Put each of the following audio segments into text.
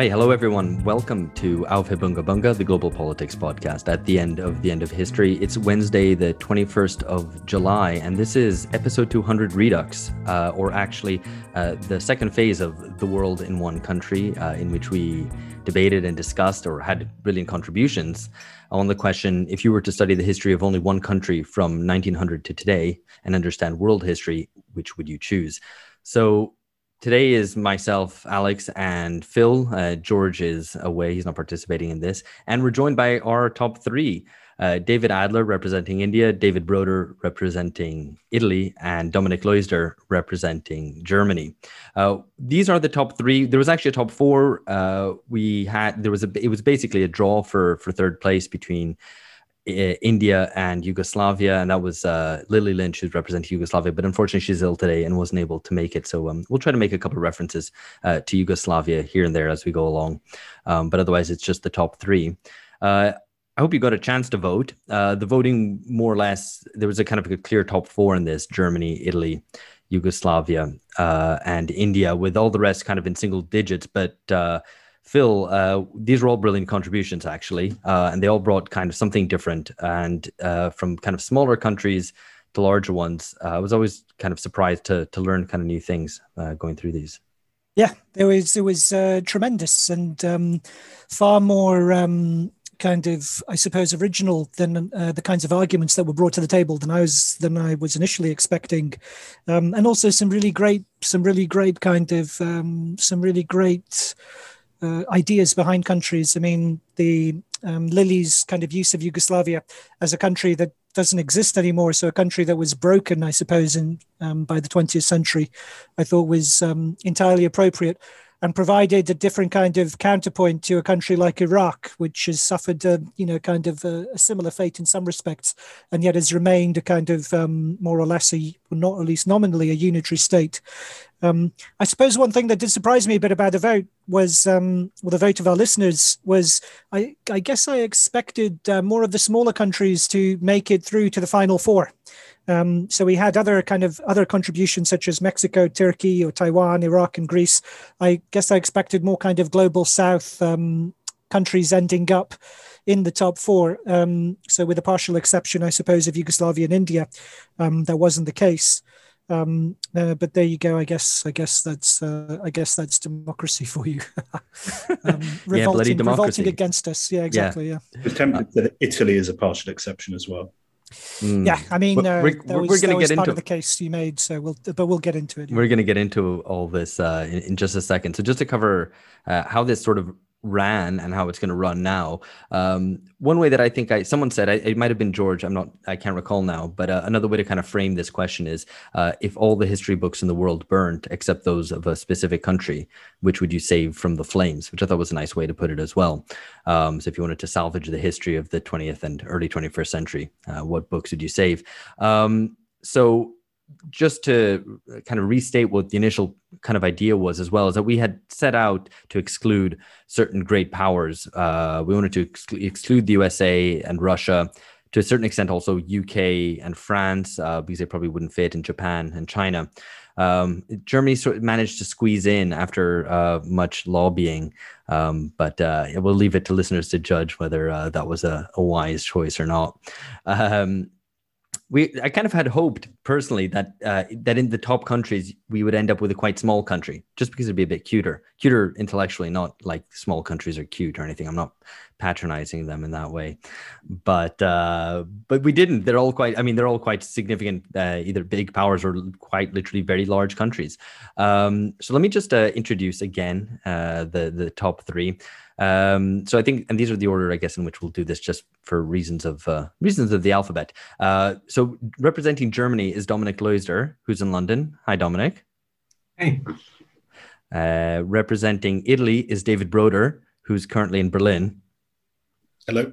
right. Hello, everyone. Welcome to Aufhebunga Bunga, the Global Politics Podcast at the end of the end of history. It's Wednesday, the 21st of July, and this is episode 200 Redux, uh, or actually uh, the second phase of The World in One Country, uh, in which we debated and discussed or had brilliant contributions on the question if you were to study the history of only one country from 1900 to today and understand world history, which would you choose? So, Today is myself, Alex, and Phil. Uh, George is away; he's not participating in this, and we're joined by our top three: uh, David Adler representing India, David Broder representing Italy, and Dominic Leusder representing Germany. Uh, these are the top three. There was actually a top four. Uh, we had there was a it was basically a draw for for third place between India and Yugoslavia, and that was uh, Lily Lynch who's representing Yugoslavia. But unfortunately, she's ill today and wasn't able to make it. So um, we'll try to make a couple of references uh, to Yugoslavia here and there as we go along. Um, but otherwise, it's just the top three. Uh, I hope you got a chance to vote. Uh, the voting, more or less, there was a kind of a clear top four in this: Germany, Italy, Yugoslavia, uh, and India, with all the rest kind of in single digits. But uh, Phil, uh, these were all brilliant contributions, actually, uh, and they all brought kind of something different. And uh, from kind of smaller countries to larger ones, uh, I was always kind of surprised to to learn kind of new things uh, going through these. Yeah, it was it was uh, tremendous and um, far more um, kind of, I suppose, original than the kinds of arguments that were brought to the table than I was than I was initially expecting, um, and also some really great, some really great kind of, um, some really great uh, ideas behind countries. I mean, the um, Lily's kind of use of Yugoslavia as a country that doesn't exist anymore, so a country that was broken, I suppose, in um, by the 20th century, I thought was um, entirely appropriate and provided a different kind of counterpoint to a country like Iraq, which has suffered, a, you know, kind of a, a, similar fate in some respects, and yet has remained a kind of um, more or less a, not at least nominally, a unitary state. Um, I suppose one thing that did surprise me a bit about the vote was, um, well, the vote of our listeners was, I, I guess I expected uh, more of the smaller countries to make it through to the final four. Um, so we had other kind of other contributions such as Mexico, Turkey, or Taiwan, Iraq, and Greece. I guess I expected more kind of global South um, countries ending up in the top four. Um, so with a partial exception, I suppose, of Yugoslavia and India, um, that wasn't the case. Um, uh, but there you go. I guess. I guess that's. Uh, I guess that's democracy for you. um, revolting, yeah, bloody democracy. Revolting against us. Yeah, exactly. Yeah. yeah. It's tempted that Italy is a partial exception as well. Mm. Yeah, I mean, uh, we're, we're, was, going to get into the case you made, so we'll, but we'll get into it. We're going to get into all this uh, in, in, just a second. So, just to cover uh, how this sort of ran and how it's going to run now. Um, one way that I think I someone said I, it might have been George. I'm not. I can't recall now. But uh, another way to kind of frame this question is: uh, if all the history books in the world burned except those of a specific country, which would you save from the flames? Which I thought was a nice way to put it as well. Um, so if you wanted to salvage the history of the 20th and early 21st century, uh, what books would you save? Um, so just to kind of restate what the initial kind of idea was as well is that we had set out to exclude certain great powers. Uh, we wanted to exclude the usa and russia to a certain extent also uk and france uh, because they probably wouldn't fit in japan and china. Um, germany sort of managed to squeeze in after uh, much lobbying. Um, but uh, we'll leave it to listeners to judge whether uh, that was a, a, wise choice or not. Um, we I kind of had hoped personally that uh, that in the top countries we would end up with a quite small country, just because it'd be a bit cuter, cuter intellectually, not like small countries are cute or anything. I'm not patronizing them in that way, but uh, but we didn't. They're all quite. I mean, they're all quite significant, uh, either big powers or quite literally very large countries. Um, so let me just uh, introduce again uh, the the top three. Um, so I think, and these are the order, I guess, in which we'll do this, just for reasons of uh, reasons of the alphabet. Uh, so representing Germany is Dominic Leusder, who's in London. Hi, Dominic. Hey. Uh, representing Italy is David Broder, who's currently in Berlin. Hello.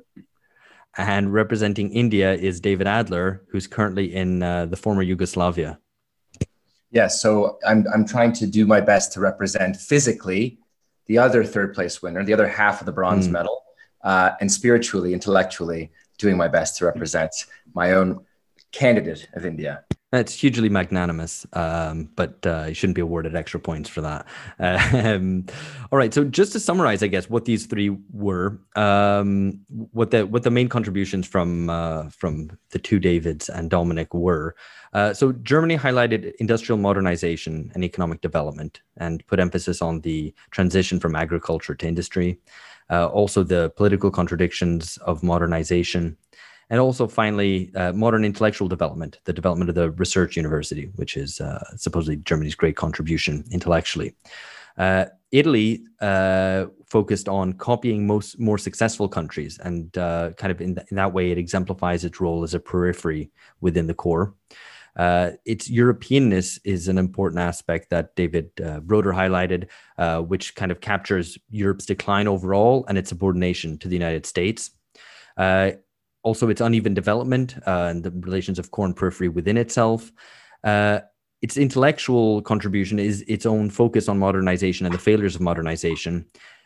And representing India is David Adler, who's currently in uh, the former Yugoslavia. Yes, yeah, so I'm I'm trying to do my best to represent physically the other third place winner, the other half of the bronze mm. medal, uh, and spiritually, intellectually, doing my best to represent my own candidate of India. That's hugely magnanimous, um, but uh, you shouldn't be awarded extra points for that. Um, all right, so just to summarize, I guess what these three were, um, what the what the main contributions from uh, from the two Davids and Dominic were. Uh, so Germany highlighted industrial modernization and economic development, and put emphasis on the transition from agriculture to industry. Uh, also, the political contradictions of modernization and also finally uh, modern intellectual development the development of the research university which is uh, supposedly germany's great contribution intellectually uh, italy uh, focused on copying most more successful countries and uh, kind of in, th- in, that way it exemplifies its role as a periphery within the core uh, its Europeanness is an important aspect that David Broder highlighted, which kind of captures Europe's decline overall and its subordination to the United States. Also its uneven development uh, and the relations of core and periphery within itself. Uh, its intellectual contribution is its own focus on modernization and the failures of modernization.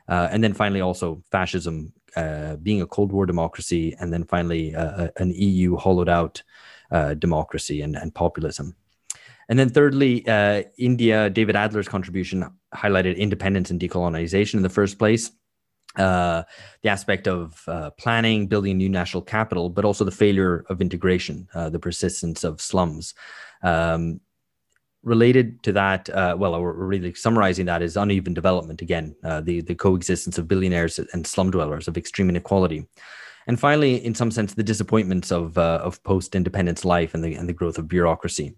Uh, and then finally, also fascism uh, being a Cold War democracy, and then finally, uh, an EU hollowed out uh, democracy and, and populism. And then thirdly, India, David Adler's contribution highlighted independence and decolonization in the first place uh, the aspect of uh, planning, building new national capital, but also the failure of integration, uh, the persistence of slums. Um, related to that, uh, well, or really summarizing that is uneven development again, uh, the, the coexistence of billionaires and slum dwellers, of extreme inequality. And finally, in some sense, the disappointments of, uh, of post independence life and the, and the growth of bureaucracy.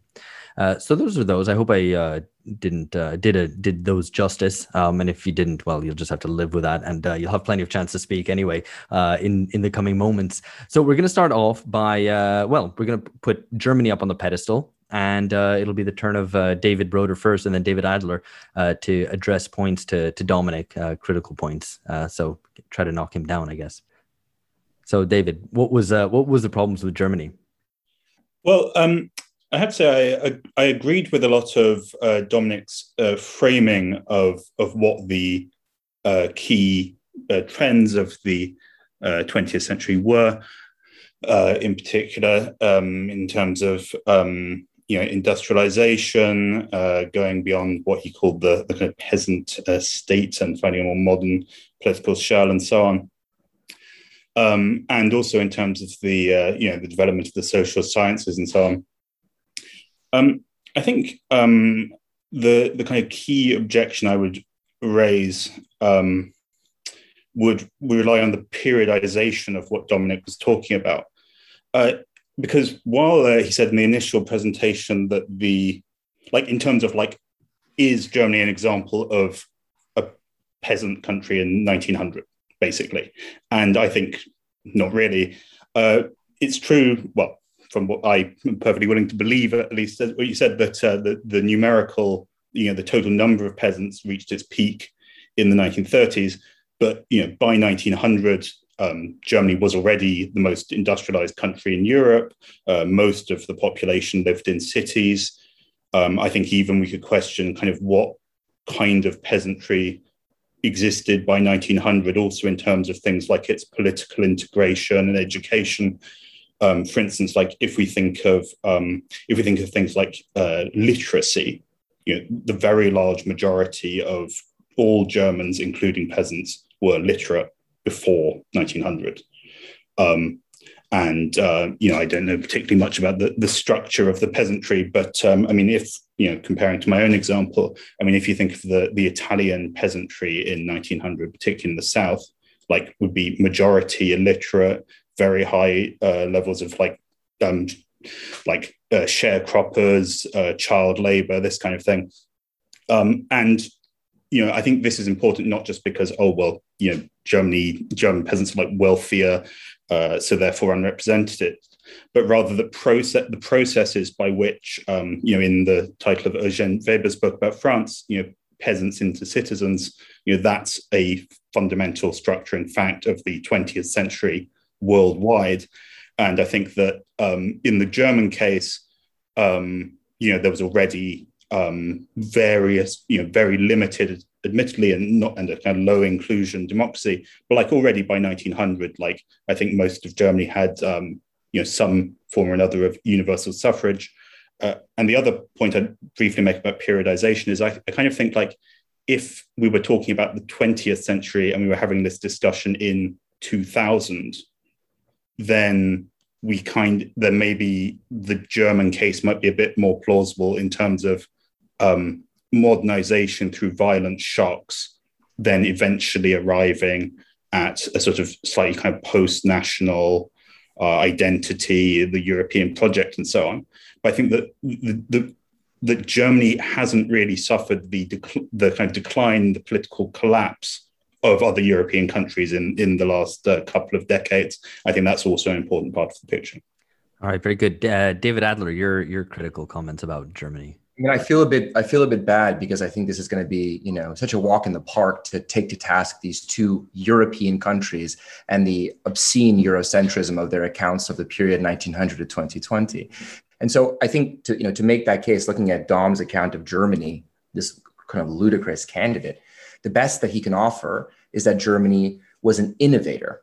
Uh, so those are those. I hope I uh, didn't uh, did a, did those justice. Um, and if you didn't, well, you'll just have to live with that, and uh, you'll have plenty of chance to speak anyway uh, in in the coming moments. So we're going to start off by well, we're going to put Germany up on the pedestal. And it'll be the turn of David Broder first, and then David Adler to address points to to Dominic, critical points. so try to knock him down, I guess. So, David, what was what was the problems with Germany? Well, um, I have to say, I, I agreed with a lot of uh, Dominic's uh, framing of of what the uh, key uh, trends of the 20th uh, century were, uh, in particular, um, in terms of um, you know industrialization, going beyond what he called the, the kind of peasant state and finding a more modern political shell and so on. Um, and also in terms of the you know the development of the social sciences and so on. Um, I think um, the the kind of key objection I would raise um, would rely on the periodization of what Dominic was talking about, uh, because while uh, he said in the initial presentation that the like in terms of like is Germany an example of a peasant country in 1900 basically, and I think not really. Uh, it's true. Well, from what I'm perfectly willing to believe, at least what you said that uh, the, the numerical, you know, the total number of peasants reached its peak in the 1930s. But you know, by 1900, um, Germany was already the most industrialized country in Europe. Uh, most of the population lived in cities. Um, I think even we could question kind of what kind of peasantry existed by 1900, also in terms of things like its political integration and education um, for instance, like if we think of um, if we think of things like uh, literacy, you know, the very large majority of all Germans, including peasants, were literate before 1900. Um, and uh, you know, I don't know particularly much about the, the structure of the peasantry, but um, I mean, if you know, comparing to my own example, I mean, if you think of the the Italian peasantry in 1900, particularly in the south, like would be majority illiterate, very high uh, levels of like um, like uh, sharecroppers, uh, child labor, this kind of thing. Um, and you know, I think this is important not just because oh well, you know, Germany German peasants are like wealthier, uh, so therefore unrepresented, but rather the process the processes by which um, you know in the title of Eugène Weber's book about France, you know, peasants into citizens, you know, that's a fundamental structure, in fact, of the 20th century worldwide. And I think that um, in the German case, um, you know, there was already um, various, you know, very limited, admittedly, and not and a kind of low inclusion democracy. But like already by 1900, like I think most of Germany had, um, you know, some form or another of universal suffrage. uh, and the other point I'd briefly make about periodization is I, I kind of think like if we were talking about the 20th century and we were having this discussion in 2000, then we kind then maybe the German case might be a bit more plausible in terms of um, modernization through violent shocks, then eventually arriving at a sort of slightly kind of post-national uh, identity, the European project, and so on. But I think that the, the that Germany hasn't really suffered the dec- the kind of decline, the political collapse of other European countries in in the last uh, couple of decades. I think that's also an important part of the picture. All right, very good, uh, David Adler. Your your critical comments about Germany. I mean, I feel a bit, I feel a bit bad because I think this is going to be, you know, such a walk in the park to take to task these two European countries and the obscene Eurocentrism of their accounts of the period 1900 to 2020. And so I think to, you know, to make that case, looking at Dom's account of Germany, this kind of ludicrous candidate, the best that he can offer is that Germany was an innovator,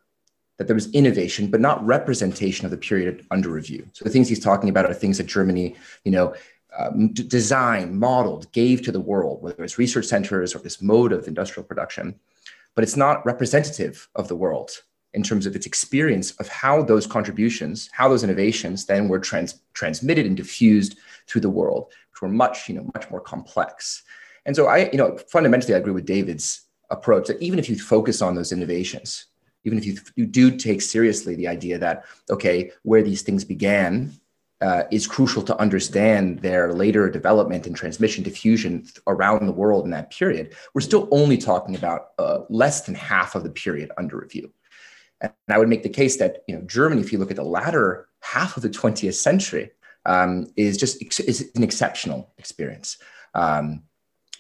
that there was innovation, but not representation of the period under review. So the things he's talking about are things that Germany, you know, um, d- designed, modeled, gave to the world, whether it's research centers or this mode of industrial production, but it's not representative of the world in terms of its experience of how those contributions, how those innovations then were trans- transmitted and diffused through the world, which were much, you know, much more complex. And so I, you know, fundamentally I agree with David's approach that even if you focus on those innovations, even if you, you do take seriously the idea that, okay, where these things began uh, is crucial to understand their later development and transmission diffusion around the world in that period, we're still only talking about uh, less than half of the period under review. And I would make the case that you know Germany, if you look at the latter half of the 20th century, um, is just is an exceptional experience. Um,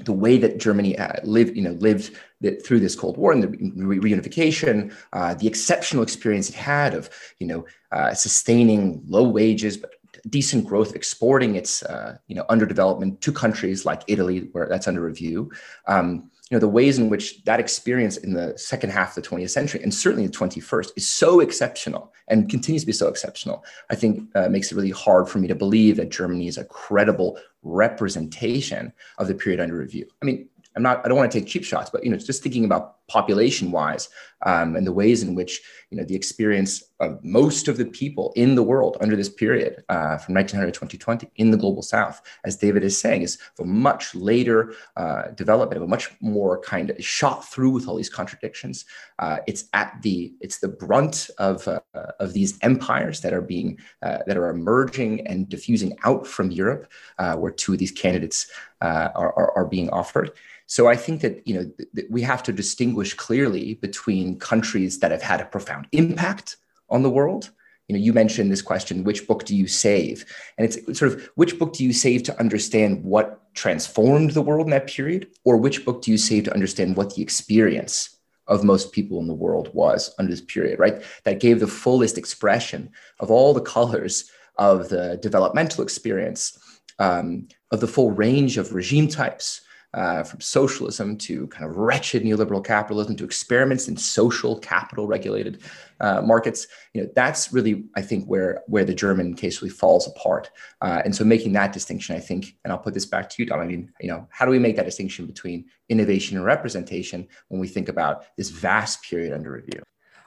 the way that Germany uh, lived, you know, lived through this Cold War and the re- reunification, uh, the exceptional experience it had of, you know, uh, sustaining low wages but decent growth, exporting its uh, you know underdevelopment to countries like Italy, where that's under review. Um, you know the ways in which that experience in the second half of the 20th century and certainly the 21st is so exceptional and continues to be so exceptional i think uh, makes it really hard for me to believe that germany is a credible representation of the period under review. I mean I'm not, I don't want to take cheap shots, but you know, just thinking about population wise um, and the ways in which you know the experience of most of the people in the world under this period uh, from 1900 to 2020 in the global south, as David is saying, is a much later uh, development of a much more kind of shot through with all these contradictions. Uh, it's at the it's the brunt of uh, of these empires that are being uh, that are emerging and diffusing out from Europe, uh, where two of these candidates are, are, are being offered. So I think that you know th- we have to distinguish clearly between countries that have had a profound impact on the world. You know, you mentioned this question: which book do you save? And it's sort of which book do you save to understand what transformed the world in that period, or which book do you save to understand what the experience of most people in the world was under this period? Right, that gave the fullest expression of all the colors of the developmental experience, um, of the full range of regime types uh, from socialism to kind of wretched neoliberal capitalism to experiments in social capital regulated uh, markets. You know, that's really, I think, where where the German case really falls apart. Uh, and so, making that distinction, I think, and I'll put this back to you, Dom. I mean, you know, how do we make that distinction between innovation and representation when we think about this vast period under review?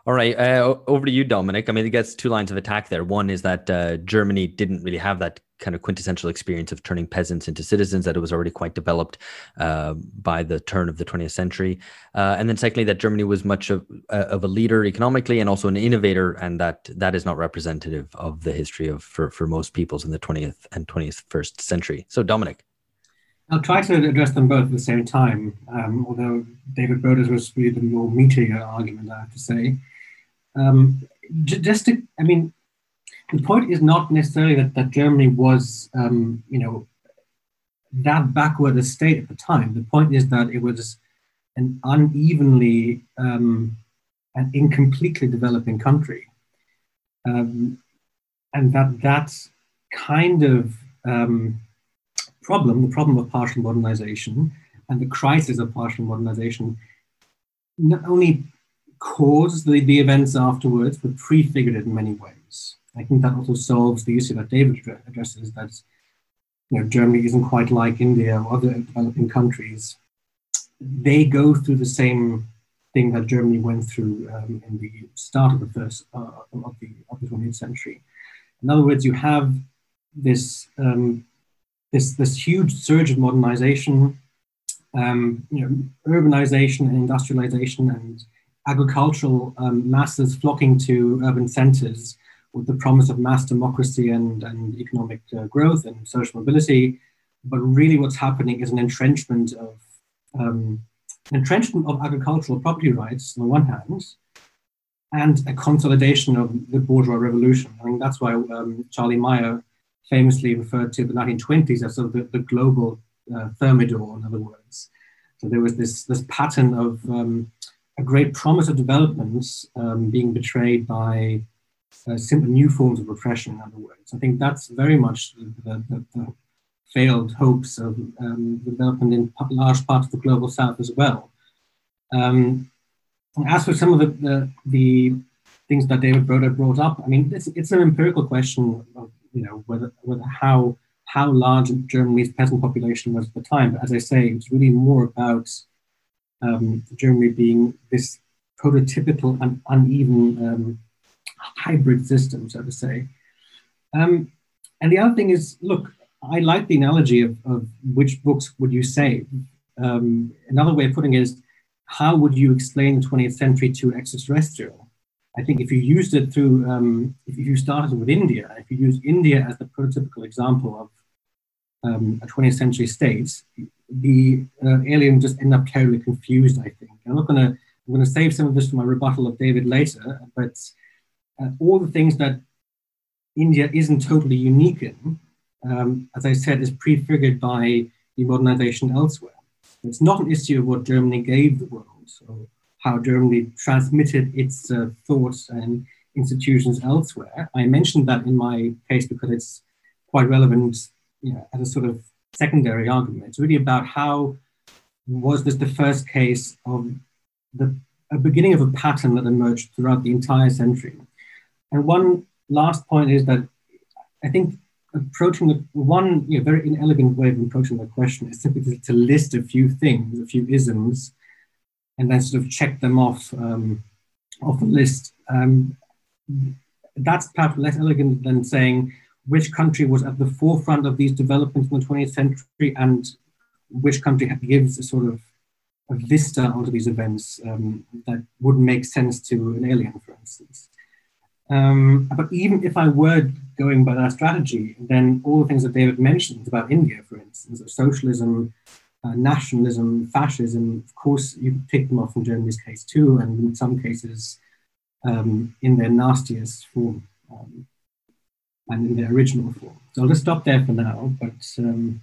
All right, uh, over to you, Dominic. I mean, it gets two lines of attack there. One is that uh, Germany didn't really have that kind of quintessential experience of turning peasants into citizens, that it was already quite developed uh, by the turn of the 20th century. Uh, and then, secondly, that Germany was much of, uh, of a leader economically and also an innovator, and that that is not representative of the history of for, for most peoples in the 20th and 21st century. So, Dominic. I'll try to address them both at the same time, um, although David Broder's was really the more meatier argument, I have to say. Um, just to, I mean, the point is not necessarily that, that Germany was, um, you know, that backward a state at the time. The point is that it was an unevenly um, and incompletely developing country. Um, and that that kind of um, problem, the problem of partial modernization and the crisis of partial modernization, not only caused the, the events afterwards, but prefigured it in many ways. I think that also solves the issue that David addresses that you know, Germany isn't quite like India or other developing countries. They go through the same thing that Germany went through um, in the start of the first uh, of the of the 20th century. In other words, you have this um, this this huge surge of modernization, um, you know, urbanization and industrialization and agricultural um, masses flocking to urban centers with the promise of mass democracy and, and economic uh, growth and social mobility. But really, what's happening is an entrenchment of um, entrenchment of agricultural property rights on the one hand, and a consolidation of the bourgeois revolution. I think that's why um, Charlie Maier famously referred to the 1920s as sort of the, the global uh, thermidor, in other words. So there was this, this pattern of um, a great promise of developments um, being betrayed by uh, simple new forms of repression, in other words. I think that's very much the, the, the failed hopes of um, development in large parts of the global south as well. Um, as for some of the, the, the, things that David Broder brought up, I mean, it's, it's an empirical question of, you know, whether, whether how, how large Germany's peasant population was at the time. But as I say, it's really more about um, Germany being this prototypical and uneven um, hybrid system, so to say. Um, and the other thing is, look, I like the analogy of, of which books would you save. Um, another way of putting it is, how would you explain the 20th century to extraterrestrial? I think if you used it through, um, if you started with India, if you use India as the prototypical example of um, a 20th century state, the uh, alien just end up terribly confused, I think. I'm not to, I'm to save some of this for my rebuttal of David later, but uh, all the things that India isn't totally unique in, um, as I said, is prefigured by the modernization elsewhere. It's not an issue of what Germany gave the world, so how Germany transmitted its uh, thoughts and institutions elsewhere. I mentioned that in my case because it's quite relevant you know, as a sort of secondary argument. It's really about how was this the first case of the a beginning of a pattern that emerged throughout the entire century. And one last point is that I think approaching the one you know, very inelegant way of approaching the question is simply to, list a few things, a few isms, and then sort of check them off um, off the list. Um, that's perhaps less elegant than saying which country was at the forefront of these developments in the 20th century and which country gives a sort of a vista onto these events um, that would make sense to an alien, for instance. Um, but even if I were going by that strategy, then all the things that David mentioned about India, for instance, socialism, uh, nationalism, fascism, of course, you pick them off in Germany's case too, and in some cases um, in their nastiest form. Um, and in their original form. So I'll just stop there for now. But um,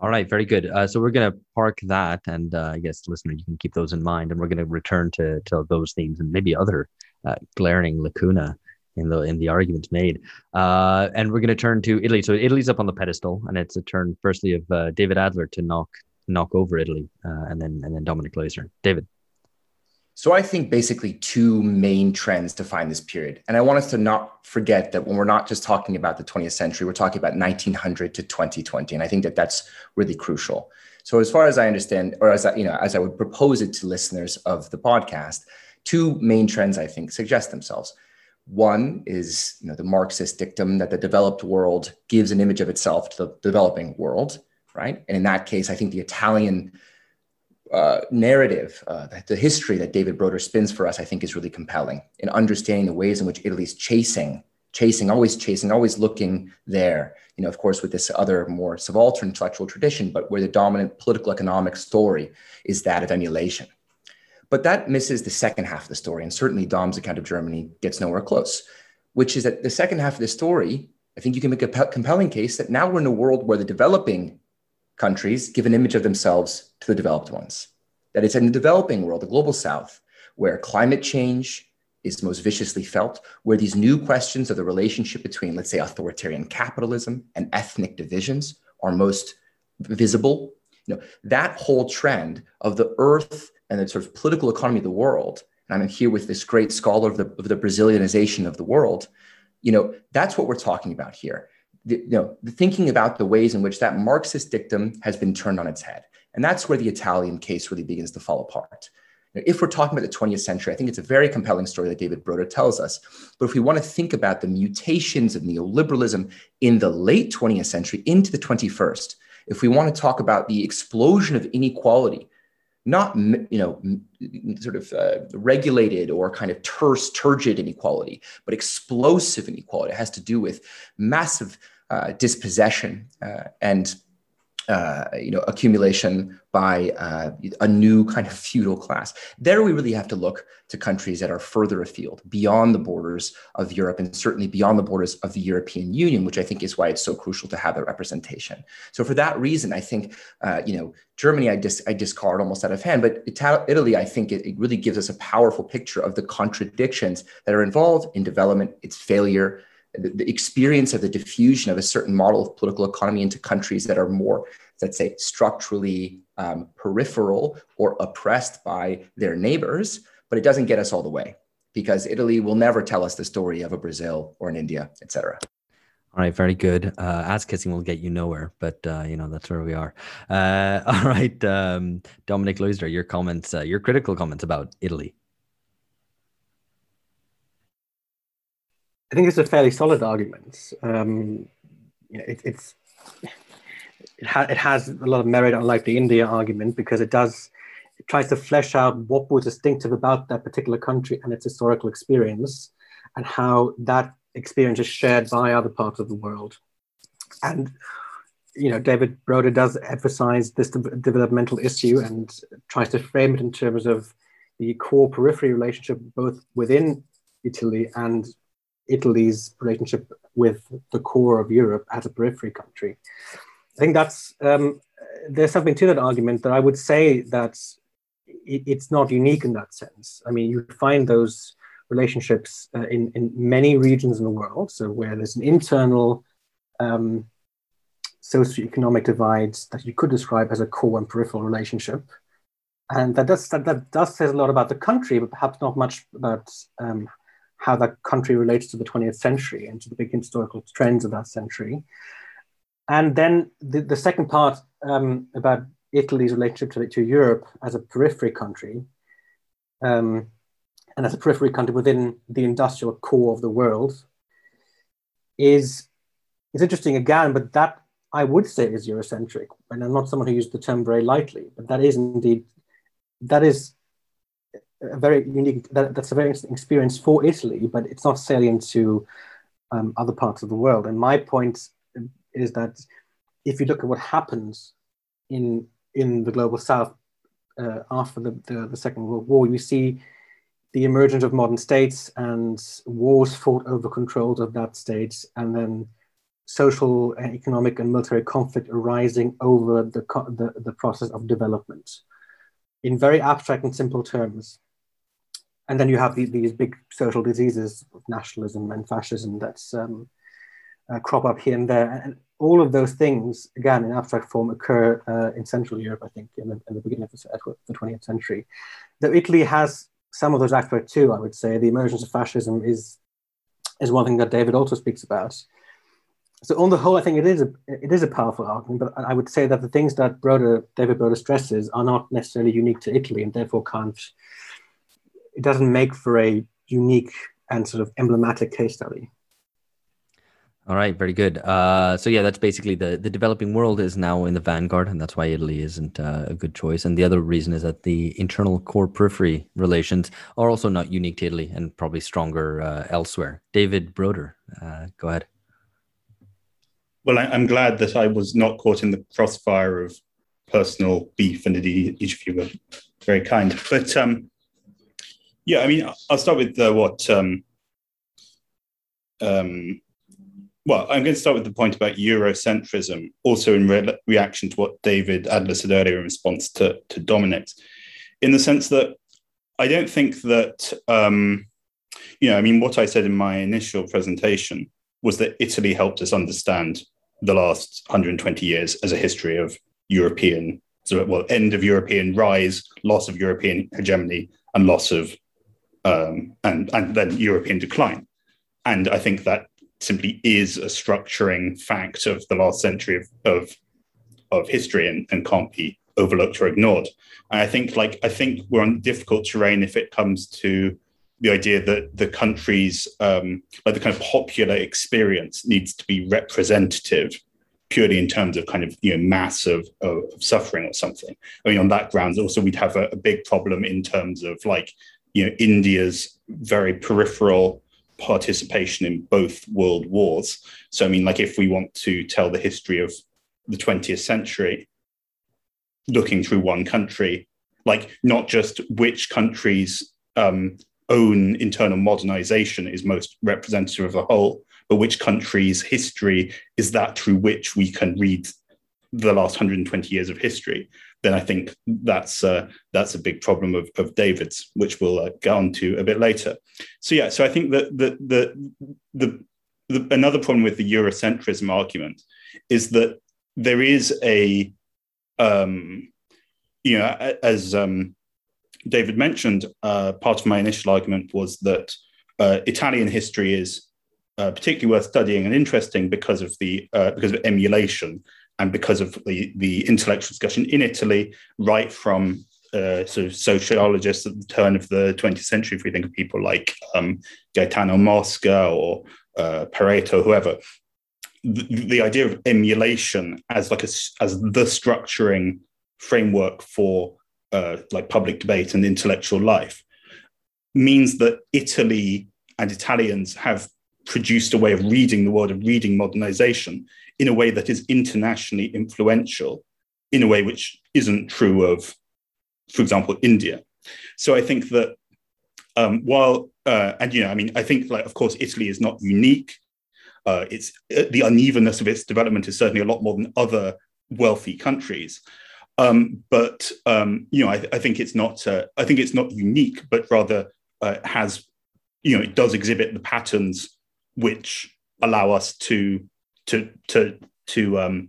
all right, very good. Uh, so we're going to park that, and uh, I guess listener, you can keep those in mind, and we're going to return to those themes and maybe other uh, glaring lacuna in the in the arguments made. Uh, and we're going to turn to Italy. So Italy's up on the pedestal, and it's a turn, firstly, of uh, David Adler to knock knock over Italy, uh, and then and then Dominic Leusder. David. So I think basically two main trends define this period. And I want us to not forget that when we're not just talking about the 20th century, we're talking about 1900 to 2020. And I think that that's really crucial. So as far as I understand, or as I, you know, as I would propose it to listeners of the podcast, two main trends I think suggest themselves. One is, you know, the Marxist dictum that the developed world gives an image of itself to the developing world, right? And in that case, I think the Italian uh, narrative, uh, the history that David Broder spins for us, I think is really compelling in understanding the ways in which Italy's chasing, chasing, always chasing, always looking there. You know, of course, with this other more subaltern intellectual tradition, but where the dominant political economic story is that of emulation. But that misses the second half of the story, and certainly Dom's account of Germany gets nowhere close. Which is that the second half of the story, I think you can make a compelling case that now we're in a world where the developing countries give an image of themselves to the developed ones. That it's in the developing world, the global south, where climate change is most viciously felt, where these new questions of the relationship between, let's say, authoritarian capitalism and ethnic divisions are most visible. You know, that whole trend of the earth and the sort of political economy of the world, and I'm here with this great scholar of the, of the Brazilianization of the world, you know, that's what we're talking about here the, you know, thinking about the ways in which that Marxist dictum has been turned on its head. And that's where the Italian case really begins to fall apart. If we're talking about the 20th century, I think it's a very compelling story that David Broder tells us. But if we want to think about the mutations of neoliberalism in the late 20th century into the 21st, if we want to talk about the explosion of inequality, not you know sort of uh, regulated or kind of terse, turgid inequality, but explosive inequality, it has to do with massive uh, dispossession uh, and uh, you know, accumulation by uh, a new kind of feudal class. There, we really have to look to countries that are further afield, beyond the borders of Europe, and certainly beyond the borders of the European Union, which I think is why it's so crucial to have that representation. So, for that reason, I think, uh, you know, Germany, I, dis- I discard almost out of hand, but Italy, I think it, it really gives us a powerful picture of the contradictions that are involved in development, its failure, the, experience of the diffusion of a certain model of political economy into countries that are more, let's say, structurally um, peripheral or oppressed by their neighbors, but it doesn't get us all the way because Italy will never tell us the story of a Brazil or an India, et cetera. All right, very good. Uh, ass kissing will get you nowhere, but uh, you know that's where we are. Uh, all right, um, Dominic Leusder, your comments, uh, your critical comments about Italy. I think it's a fairly solid argument. Um, it, it's it, ha- it has a lot of merit, unlike the India argument, because it does it tries to flesh out what was distinctive about that particular country and its historical experience, and how that experience is shared by other parts of the world. And you know, David Broder does emphasize this de- developmental issue and tries to frame it in terms of the core periphery relationship both within Italy and Italy's relationship with the core of Europe as a periphery country. I think that's um, there's something to that argument that I would say that it, it's not unique in that sense. I mean, you find those relationships uh, in in many regions in the world. So where there's an internal um, socioeconomic divide that you could describe as a core and peripheral relationship, and that does that, that does say a lot about the country, but perhaps not much about um, how that country relates to the 20th century and to the big historical trends of that century. And then the, the second part um, about Italy's relationship to, to Europe as a periphery country, um, and as a periphery country within the industrial core of the world, is is interesting again. But that I would say is Eurocentric, and I'm not someone who used the term very lightly, but that is indeed that is a very unique that, that's a very interesting experience for Italy, but it's not salient to um, other parts of the world. And my point is that if you look at what happens in in the global south uh, after the, the, the, Second World War, you see the emergence of modern states and wars fought over control of that state, and then social, and economic, and military conflict arising over the, the, the process of development in very abstract and simple terms and then you have the, these big social diseases of nationalism and fascism that's um, uh, crop up here and there. And all of those things, again, in abstract form, occur uh, in Central Europe, I think, in the, in the beginning of the, the 20th century. Though Italy has some of those aspects too, I would say. The emergence of fascism is, is one thing that David also speaks about. So on the whole, I think it is a it is a powerful argument, but I would say that the things that Broder, David Broder stresses are not necessarily unique to Italy and therefore can't it doesn't make for a unique and sort of emblematic case study. All right, very good. Uh, so yeah, that's basically the the developing world is now in the vanguard, and that's why Italy isn't uh, a good choice. And the other reason is that the internal core periphery relations are also not unique to Italy and probably stronger uh, elsewhere. David Broder, uh, go ahead. Well, I, am glad that I was not caught in the crossfire of personal beef, and indeed each of you were very kind. But um, yeah, I mean, I'll start with uh, what. Um, um, well, I'm going to start with the point about Eurocentrism, also in re- reaction to what David Adler said earlier in response to, to Dominic's, in the sense that I don't think that, um, you know, I mean, what I said in my initial presentation was that Italy helped us understand the last 120 years as a history of European, well, end of European rise, loss of European hegemony, and loss of um, and and then European decline. And I think that simply is a structuring fact of the last century of of, of history and, and can't be overlooked or ignored. And I think like I think we're on difficult terrain if it comes to the idea that the country's um, like the kind of popular experience needs to be representative purely in terms of kind of you know mass of, of suffering or something. I mean, on that grounds, also we'd have a, a big problem in terms of like you know India's very peripheral participation in both world wars. So I mean, like if we want to tell the history of the 20th century, looking through one country, like not just which country's um, own internal modernization is most representative of the whole, but which country's history is that through which we can read the last 120 years of history, then I think that's uh, that's a big problem of, of David's, which we'll uh, go on to a bit later. So yeah, so I think that the the, the the another problem with the Eurocentrism argument is that there is a um, you know as um, David mentioned, uh, part of my initial argument was that uh, Italian history is uh, particularly worth studying and interesting because of the uh, because of emulation and because of the the intellectual discussion in Italy, right from uh, sort of sociologists at the turn of the 20th century. If we think of people like um, Gaetano Mosca or uh, Pareto, whoever, the, the idea of emulation as like a as the structuring framework for uh, like public debate and intellectual life means that Italy and Italians have produced a way of reading the world, of reading modernization in a way that is internationally influential, in a way which isn't true of, for example, India. So I think that um, while, uh, and you know, I mean, I think, like, of course, Italy is not unique. Uh, it's uh, the unevenness of its development is certainly a lot more than other wealthy countries. Um, but um, you know, I, I, think it's not. Uh, I think it's not unique, but rather uh, has, you know, it does exhibit the patterns which allow us to to to to. Um,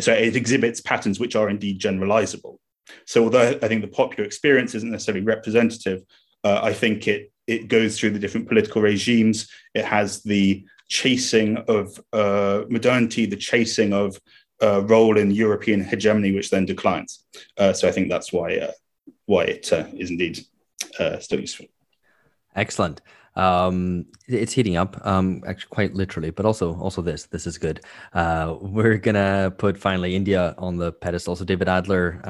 so it exhibits patterns which are indeed generalizable. So although I think the popular experience isn't necessarily representative, uh, I think it it goes through the different political regimes. It has the chasing of uh, modernity, the chasing of uh, role in European hegemony, which then declines. Uh, so I think that's why uh, why it uh, is indeed still useful. Excellent. Um, it's heating up, um, actually quite literally, but also also this this is good. Uh, we're gonna put finally India on the pedestal. So David Adler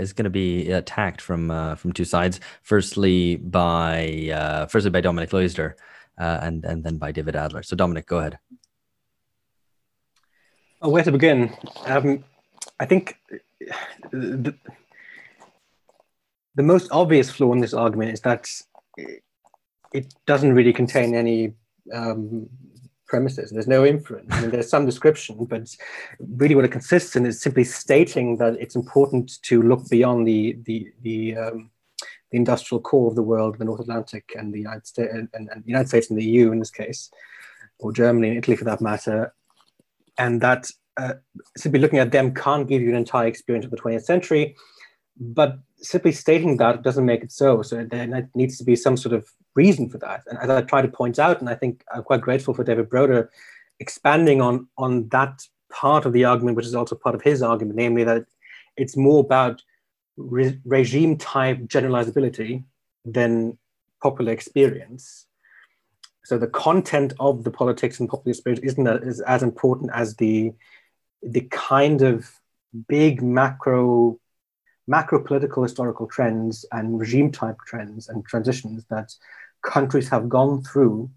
is gonna be attacked from from two sides. Firstly by firstly by Dominic Leusder, and and then by David Adler. So Dominic, go ahead. Oh, where to begin? Um, I think the, the most obvious flaw in this argument is that it doesn't really contain any um, premises. There's no inference. I mean, there's some description, but really what it consists in is simply stating that it's important to look beyond the the the, um, the industrial core of the world, the North Atlantic, and the United States, and, and the United States and the EU in this case, or Germany and Italy for that matter, and that uh, simply looking at them can't give you an entire experience of the 20th century, but simply stating that doesn't make it so. So there needs to be some sort of reason for that. And as I try to point out, and I think I'm quite grateful for David Broder expanding on on that part of the argument, which is also part of his argument, namely that it's more about re- regime type generalizability than popular experience so the content of the politics and popular experience isn't as, as important as the the kind of big macro macro political historical trends and regime type trends and transitions that countries have gone through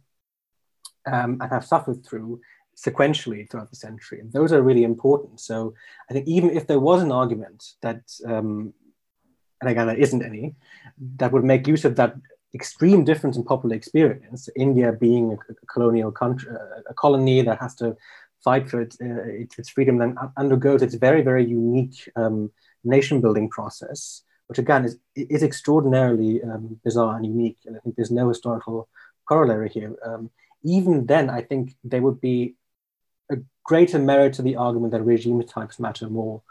um, and have suffered through sequentially throughout the century. And those are really important. So I think even if there was an argument that, um, and again, there isn't any, that would make use of that extreme difference in popular experience, India being a, colonial country, a colony that has to fight for it, uh, its freedom, then undergoes its very, very unique um, nation building process, which again is, is extraordinarily um, bizarre and unique. And I think there's no historical corollary here. Um, even then, I think there would be a greater merit to the argument that regime types matter more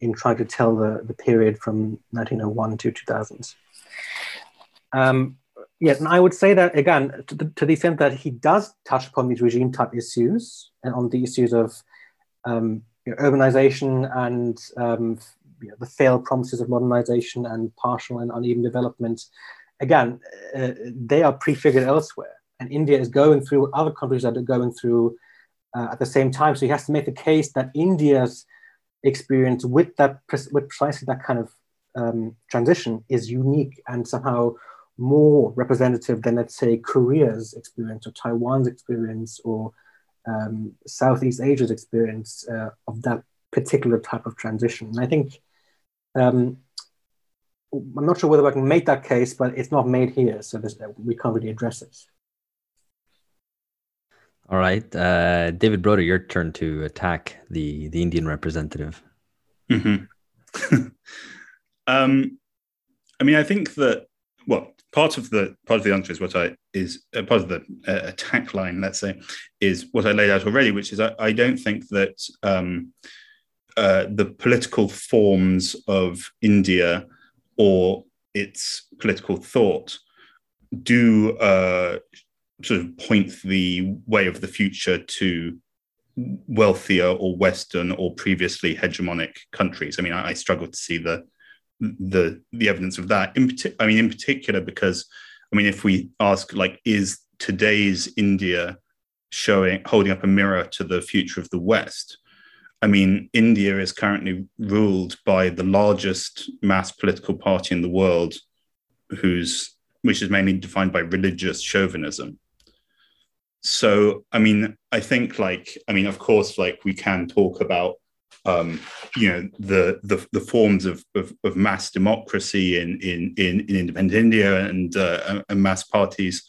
in trying to tell the, the period from 1901 to 2000s. Um, Yes, and I would say that again, to the, to the extent that he does touch upon these regime type issues and on the issues of um, you know, urbanization and um, you know, the failed promises of modernization and partial and uneven development, again, uh, they are prefigured elsewhere. And India is going through what other countries are going through uh, at the same time. So he has to make the case that India's experience with that with precisely that kind of um, transition is unique and somehow more representative than, let's say, Korea's experience or Taiwan's experience or um, Southeast Asia's experience uh, of that particular type of transition. And I think um, I'm not sure whether I can make that case, but it's not made here, so we can't really address it. All right, uh, David Broder, your turn to attack the the Indian representative. Mm-hmm. um, I mean, I think that well, part of the part of the answer is what I is uh, part of the uh, attack line. Let's say is what I laid out already, which is I, I don't think that um, uh, the political forms of India or its political thought do uh, sort of point the way of the future to wealthier or Western or previously hegemonic countries. I mean, I, I struggle to see the the the evidence of that. In I mean, in particular, because I mean, if we ask, like, is today's India showing holding up a mirror to the future of the West? I mean, India is currently ruled by the largest mass political party in the world, whose which is mainly defined by religious chauvinism so i mean i think like i mean of course like we can talk about um, you know the, the the forms of, of, of mass democracy in in in, in independent India and, uh, and mass parties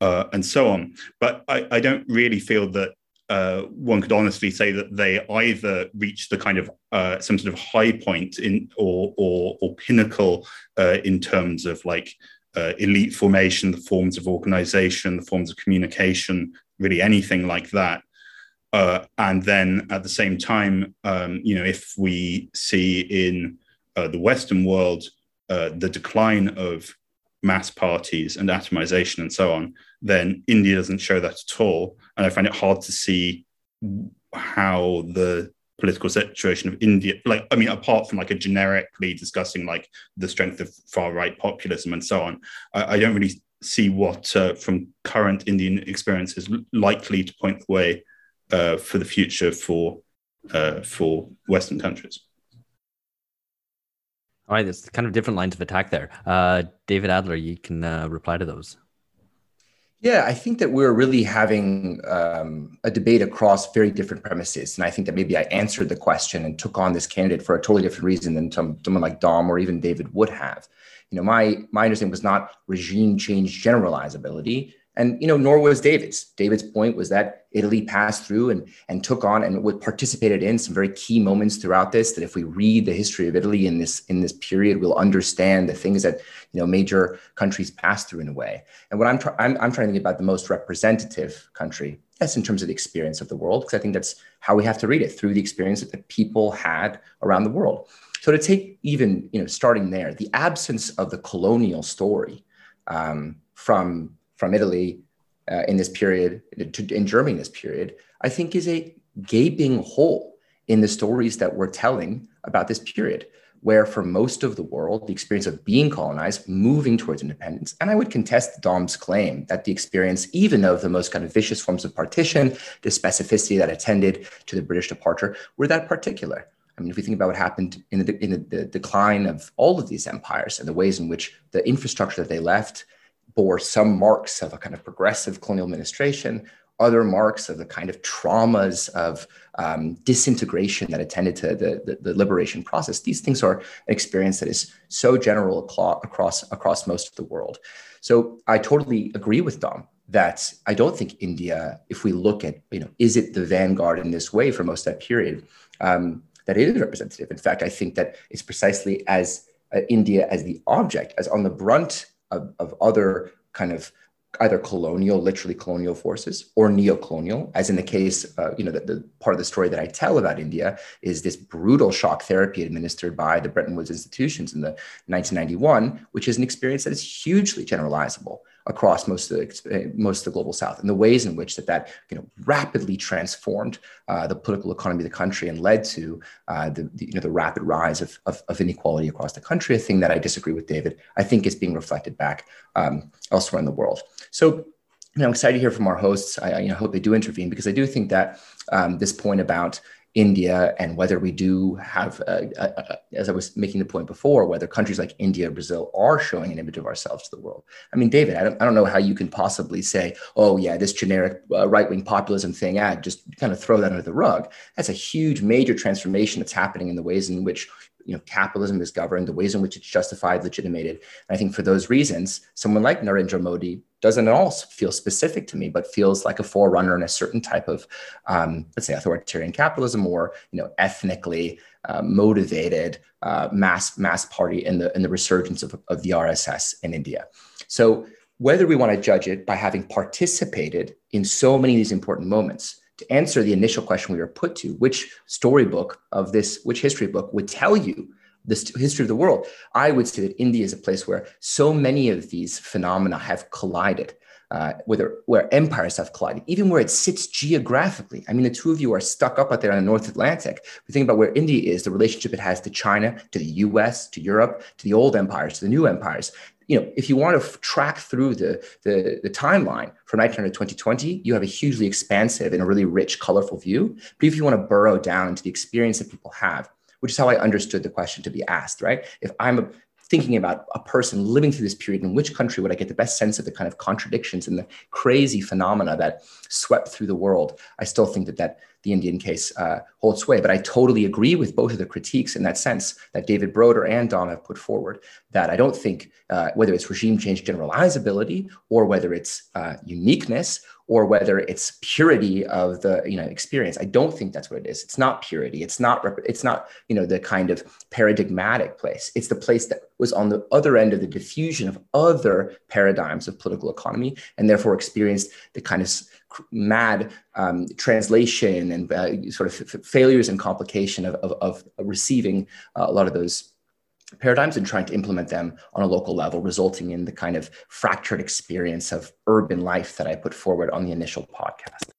uh, and so on. But I, I don't really feel that uh, one could honestly say that they either reach the kind of uh, some sort of high point in or or, or pinnacle uh, in terms of like uh, elite formation, the forms of organization, the forms of communication, really anything like that. Uh, and then at the same time, um, you know, if we see in uh, the Western world the decline of mass parties and atomization and so on, then India doesn't show that at all. And I find it hard to see how the political situation of India, like, I mean, apart from like a generically discussing like the strength of far right populism and so on, I, I don't really see what uh, from current Indian experience is likely to point the way uh, for the future for uh, for Western countries. All right, there's kind of different lines of attack there. Uh, David Adler, you can uh, reply to those. Yeah, I think that we're really having um, a debate across very different premises. And I think that maybe I answered the question and took on this candidate for a totally different reason than some, someone like Dom or even David would have. You know, my, my understanding was not regime change generalizability, and you know, nor was David's. David's point was that Italy passed through and and took on and would participated in some very key moments throughout this. That if we read the history of Italy in this in this period, we'll understand the things that you know major countries passed through in a way. And what I'm I'm, I'm trying to think about the most representative country, yes, in terms of the experience of the world, because I think that's how we have to read it through the experience that the people had around the world. So to take even you know starting there, the absence of the colonial story um, from from Italy uh, in this period, to, in Germany in this period, I think is a gaping hole in the stories that we're telling about this period, where for most of the world, the experience of being colonized, moving towards independence, and I would contest Dom's claim that the experience, even of the most kind of vicious forms of partition, the specificity that attended to the British departure, were that particular. I mean, if we think about what happened in the, in the, the decline of all of these empires and the ways in which the infrastructure that they left bore some marks of a kind of progressive colonial administration, other marks of the kind of traumas of um, disintegration that attended to the, the, the, liberation process. These things are an experience that is so general across, across most of the world. So I totally agree with Dom that I don't think India, if we look at, you know, is it the vanguard in this way for most of that period, um, that it is representative. In fact, I think that it's precisely as uh, India as the object, as on the brunt of, of other kind of either colonial, literally colonial forces, or neo-colonial, as in the case, uh, you know, the, the, part of the story that I tell about India is this brutal shock therapy administered by the Bretton Woods institutions in the 1991, which is an experience that is hugely generalizable across most of the most of the global south and the ways in which that that you know rapidly transformed uh, the political economy of the country and led to uh, the, the, you know the rapid rise of, of, of, inequality across the country a thing that i disagree with david i think is being reflected back um, elsewhere in the world so you know, I'm excited to hear from our hosts. I, I you know, hope they do intervene because I do think that um, this point about India and whether we do have, as I was making the point before, whether countries like India, Brazil are showing an image of ourselves to the world. I mean, David, I don't, I don't know how you can possibly say, oh, yeah, this generic uh, right wing populism thing, ah, just kind of throw that under the rug. That's a huge, major transformation that's happening in the ways in which you know capitalism is governed, the ways in which it's justified, legitimated. And I think for those reasons, someone like Narendra Modi doesn't at all feel specific to me, but feels like a forerunner in a certain type of, um, let's say, authoritarian capitalism or you know ethnically uh, motivated uh, mass mass party in the in the resurgence of, of the RSS in India. So whether we want to judge it by having participated in so many of these important moments to answer the initial question we were put to, which storybook of this, which history book would tell you the history of the world, I would say that India is a place where so many of these phenomena have collided, uh, whether where empires have collided, even where it sits geographically. I mean, the two of you are stuck up out there in the North Atlantic. We think about where India is, the relationship it has to China, to the U.S., to Europe, to the old empires, to the new empires you know, if you want to f- track through the, the, the timeline from 1900 to 2020, you have a hugely expansive and a really rich, colorful view. But if you want to burrow down into the experience that people have, which is how I understood the question to be asked, right? If I'm a, thinking about a person living through this period, in which country would I get the best sense of the kind of contradictions and the crazy phenomena that swept through the world? I still think that that the Indian case uh, holds sway. But I totally agree with both of the critiques in that sense that David Broder and Dom have put forward. That I don't think uh, whether it's regime change generalizability or whether it's uh, uniqueness or whether it's purity of the you know experience i don't think that's what it is it's not purity it's not it's not you know the kind of paradigmatic place it's the place that was on the other end of the diffusion of other paradigms of political economy and therefore experienced the kind of mad um, translation and uh, sort of f- failures and complication of, of, of receiving uh, a lot of those paradigms and trying to implement them on a local level, resulting in the kind of fractured experience of urban life that I put forward on the initial podcast.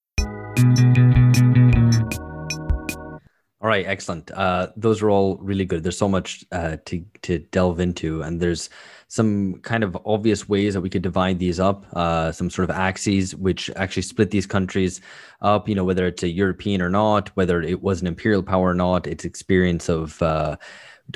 All right, excellent. Uh, those are all really good. There's so much uh, to to delve into, and there's some kind of obvious ways that we could divide these up. Uh, some sort of axes which actually split these countries up. You know, whether it's a European or not, whether it was an imperial power or not, its experience of uh,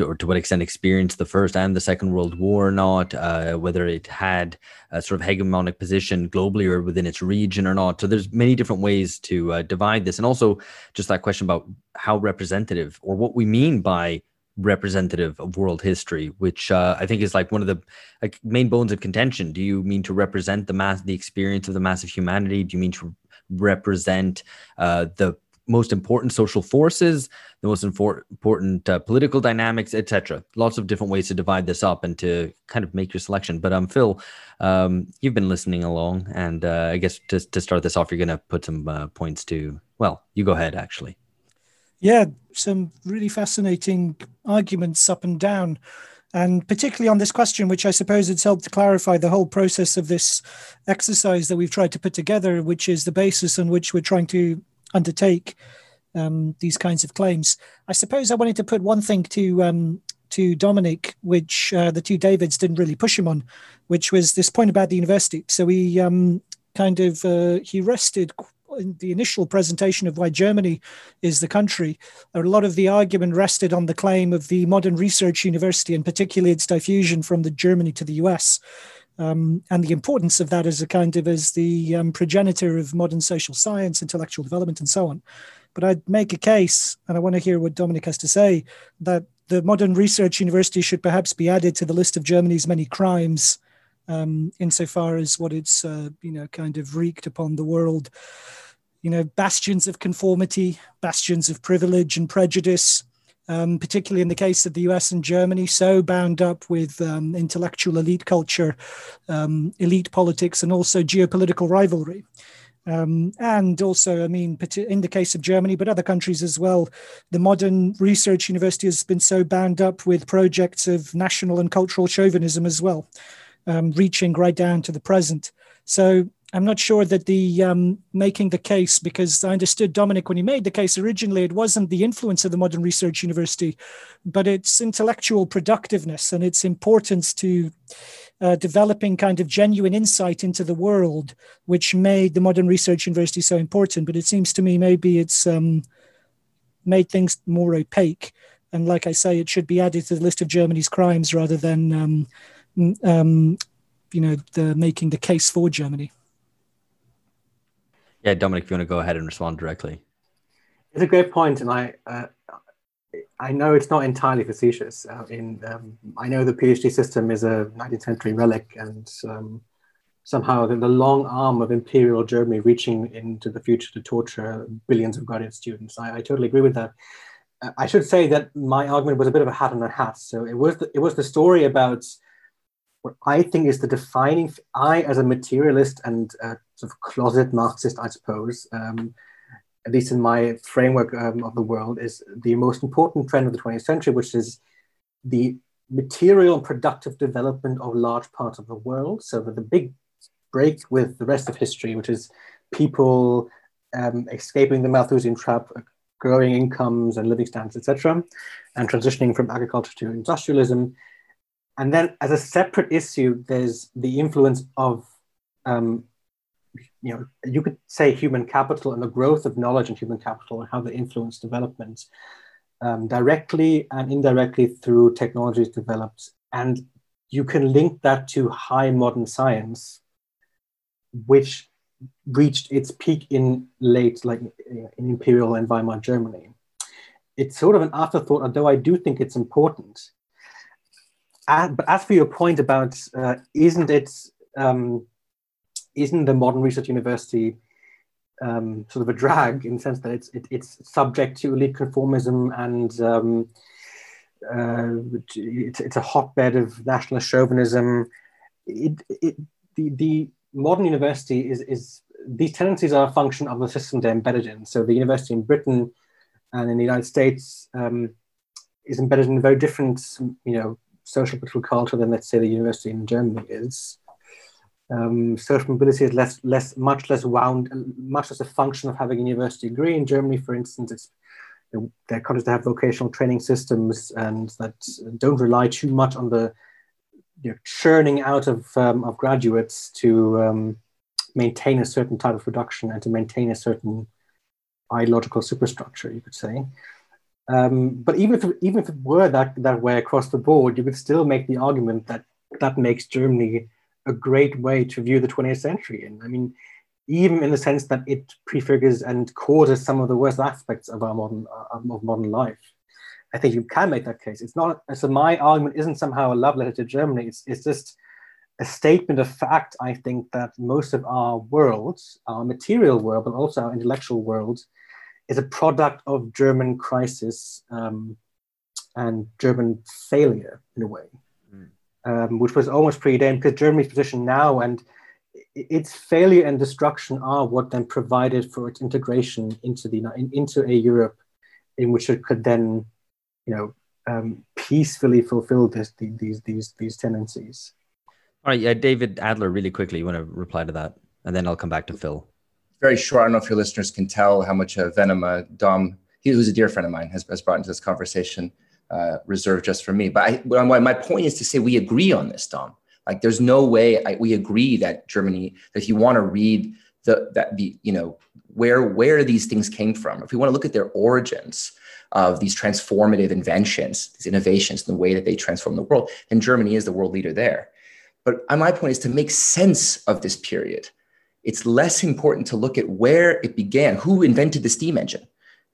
or to what extent experienced the first and the second world war or not uh, whether it had a sort of hegemonic position globally or within its region or not so there's many different ways to uh, divide this and also just that question about how representative or what we mean by representative of world history which uh, i think is like one of the like main bones of contention do you mean to represent the mass the experience of the mass of humanity do you mean to represent uh, the most important social forces, the most infor- important uh, political dynamics, etc. Lots of different ways to divide this up and to kind of make your selection. But um, Phil, um, you've been listening along, and uh, I guess to to start this off, you're going to put some uh, points to. Well, you go ahead, actually. Yeah, some really fascinating arguments up and down. And particularly on this question, which I suppose it's helped to clarify the whole process of this exercise that we've tried to put together, which is the basis on which we're trying to undertake um, these kinds of claims. I suppose I wanted to put one thing to um, to Dominic, which uh, the two Davids didn't really push him on, which was this point about the university. So he um, kind of uh, he rested in the initial presentation of why Germany is the country. A lot of the argument rested on the claim of the modern research university, and particularly its diffusion from the Germany to the US um, and the importance of that as a kind of as the um, progenitor of modern social science, intellectual development, and so on. But I'd make a case, and I want to hear what Dominic has to say, that the modern research university should perhaps be added to the list of Germany's many crimes, um, insofar as what it's uh, you know kind of wreaked upon the world. You know, bastions of conformity, bastions of privilege and prejudice, um, particularly in the case of the US and Germany, so bound up with um, intellectual elite culture, um, elite politics, and also geopolitical rivalry. Um, and also, I mean, in the case of Germany, but other countries as well, the modern research university has been so bound up with projects of national and cultural chauvinism as well, um, reaching right down to the present. So I'm not sure that the um, making the case, because I understood Dominic when he made the case originally, it wasn't the influence of the modern research university, but its intellectual productiveness and its importance to uh, developing kind of genuine insight into the world, which made the modern research university so important. But it seems to me maybe it's um, made things more opaque. And like I say, it should be added to the list of Germany's crimes rather than, um, um, you know, the making the case for Germany. Yeah, Dominic, if you want to go ahead and respond directly. It's a great point, and I uh, I know it's not entirely facetious. Uh, in um, I know the PhD system is a 19th century relic, and um, somehow the, the, long arm of imperial Germany reaching into the future to torture billions of graduate students. I, I totally agree with that. Uh, I should say that my argument was a bit of a hat on a hat. So it was the, it was the story about what I think is the defining, I as a materialist and a sort of closet Marxist, I suppose, um, at least in my framework um, of the world, is the most important trend of the 20th century, which is the material and productive development of large parts of the world. So the big break with the rest of history, which is people um, escaping the Malthusian trap, growing incomes and living standards, etc., and transitioning from agriculture to industrialism, and then as a separate issue, there's the influence of, um, you know, you could say human capital and the growth of knowledge and human capital and how they influence development um, directly and indirectly through technologies developed. And you can link that to high modern science, which reached its peak in late, like in imperial and Weimar Germany. It's sort of an afterthought, although I do think it's important but as for your point about uh, isn't it um, isn't the modern research university um, sort of a drag in the sense that it's it, it's subject to elite conformism and um, uh, it's, it's a hotbed of nationalist chauvinism. It, it, the, the modern university is, is these tendencies are a function of the system they're embedded in. So the university in Britain and in the United States um, is embedded in a very different, you know, social political culture than let's say the university in Germany is. Um, social mobility is less, less, much less wound, much less a function of having a university degree. In Germany, for instance, it's you there are countries that have vocational training systems and that don't rely too much on the you know, churning out of, um, of graduates to um, maintain a certain type of production and to maintain a certain ideological superstructure, you could say. Um, but even if even if it were that that way across the board, you could still make the argument that that makes Germany a great way to view the 20th century. And I mean, even in the sense that it prefigures and causes some of the worst aspects of our modern uh, of modern life. I think you can make that case. It's not so. My argument isn't somehow a love letter to Germany. It's it's just a statement of fact. I think that most of our world, our material world, but also our intellectual world, is a product of German crisis um, and German failure in a way. Um, which was almost preordained because Germany's position now and its failure and destruction are what then provided for its integration into the into a Europe in which it could then, you know, um, peacefully fulfill this, these these these tendencies. All right, yeah, David Adler, really quickly, you want to reply to that, and then I'll come back to Phil very short. I don't know if your listeners can tell how much uh, venom uh, Dom, he who's a dear friend of mine, has, has brought into this conversation, uh, reserved just for me. But I, my point is to say we agree on this, Dom. Like, there's no way I, we agree that Germany, that if you want to read the that the you know where where these things came from, if we want to look at their origins of these transformative inventions, these innovations, and the way that they transform the world, then Germany is the world leader there. But my point is to make sense of this period it's less important to look at where it began, who invented the steam engine,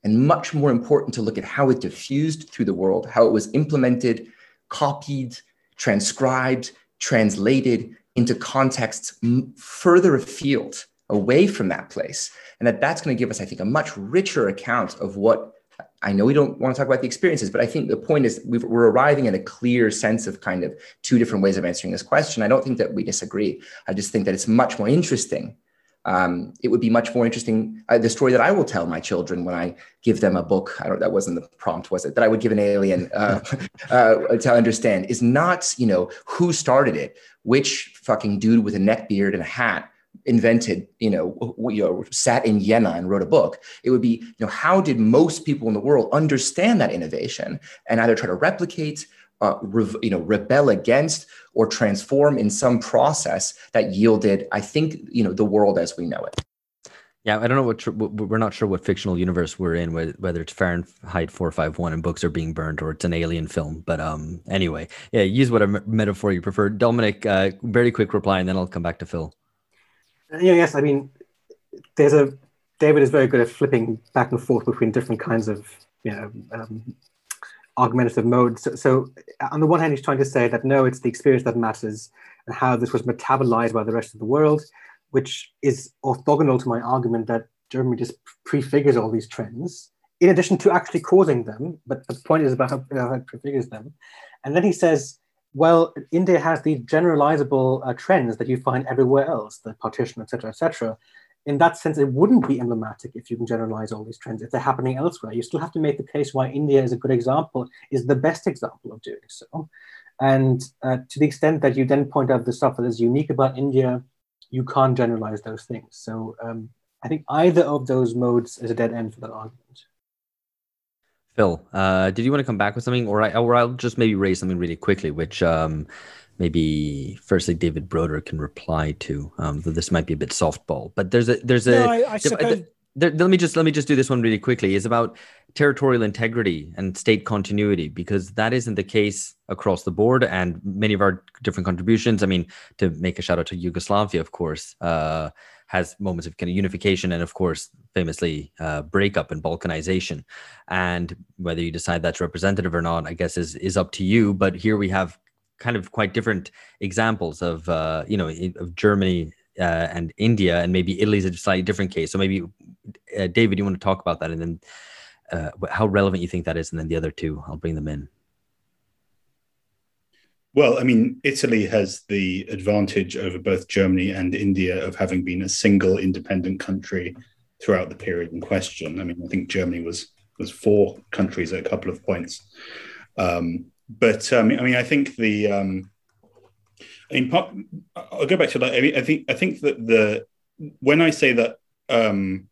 and much more important to look at how it diffused through the world, how it was implemented, copied, transcribed, translated into contexts further afield, away from that place. And that that's going to give us, I think, a much richer account of what I know we don't want to talk about the experiences, but I think the point is we are arriving at a clear sense of kind of two different ways of answering this question. I don't think that we disagree. I just think that it's much more interesting. Um, it would be much more interesting. Uh, the story that I will tell my children when I give them a book, I don't, that wasn't the prompt, was it? That I would give an alien uh, uh, to understand is not, you know, who started it, which fucking dude with a neck beard and a hat invented, you know, you know, sat in Vienna and wrote a book. It would be, you know, how did most people in the world understand that innovation and either try to replicate, uh, re- you know, rebel against, or transform in some process that yielded, I think, you know, the world as we know it. Yeah, I don't know what tr- we're not sure what fictional universe we're in, whether it's Fahrenheit 451 and books are being burned or it's an alien film. But um, anyway, yeah, use whatever metaphor you prefer. Dominic, uh, very quick reply, and then I'll come back to Phil. Yeah, yes. I mean, there's a David is very good at flipping back and forth between different kinds of you know um, argumentative mode. So, so, on the one hand, he's trying to say that no, it's the experience that matters and how this was metabolized by the rest of the world, which is orthogonal to my argument that Germany just prefigures all these trends in addition to actually causing them. But the point is about how, how it prefigures them. And then he says well, India has these generalizable uh, trends that you find everywhere else, the partition, etc., etc. In that sense, it wouldn't be emblematic if you can generalize all these trends if they're happening elsewhere. You still have to make the case why India is a good example, is the best example of doing so. And uh, to the extent that you then point out the stuff that is unique about India, you can't generalize those things. So um, I think either of those modes is a dead end for that argument. Phil, uh, did you want to come back with something, or I, or I'll just maybe raise something really quickly, which um, maybe firstly David Broder can reply to. Um, though this might be a bit softball, but there's a there's a. No, I, I suppose... there, let me just let me just do this one really quickly. Is about territorial integrity and state continuity because that isn't the case across the board and many of our different contributions. I mean, to make a shout out to Yugoslavia, of course. Uh, has moments of kind of unification and, of course, famously uh, breakup and balkanization. And whether you decide that's representative or not, I guess is is up to you. But here we have kind of quite different examples of uh, you know of Germany uh, and India, and maybe Italy's a slightly different case. So maybe uh, David, you want to talk about that, and then uh, how relevant you think that is, and then the other two, I'll bring them in. Well, I mean, Italy has the advantage over both Germany and India of having been a single independent country throughout the period in question. I mean, I think Germany was was four countries at a couple of points. Um, but um, I mean, I think the um, I mean, part, I'll go back to that. I mean, I think I think that the when I say that um,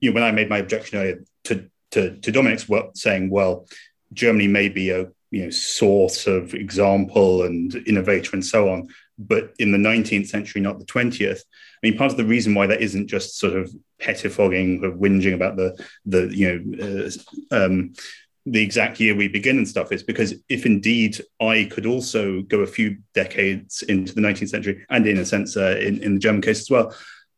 you know when I made my objection earlier to to, to Dominic's work, saying, well, Germany may be a you know source of example and innovator and so on but in the 19th century not the 20th i mean part of the reason why that isn't just sort of pettifogging or whinging about the the you know uh, um, the exact year we begin and stuff is because if indeed I could also go a few decades into the 19th century and in a sense uh, in, in the German case as well,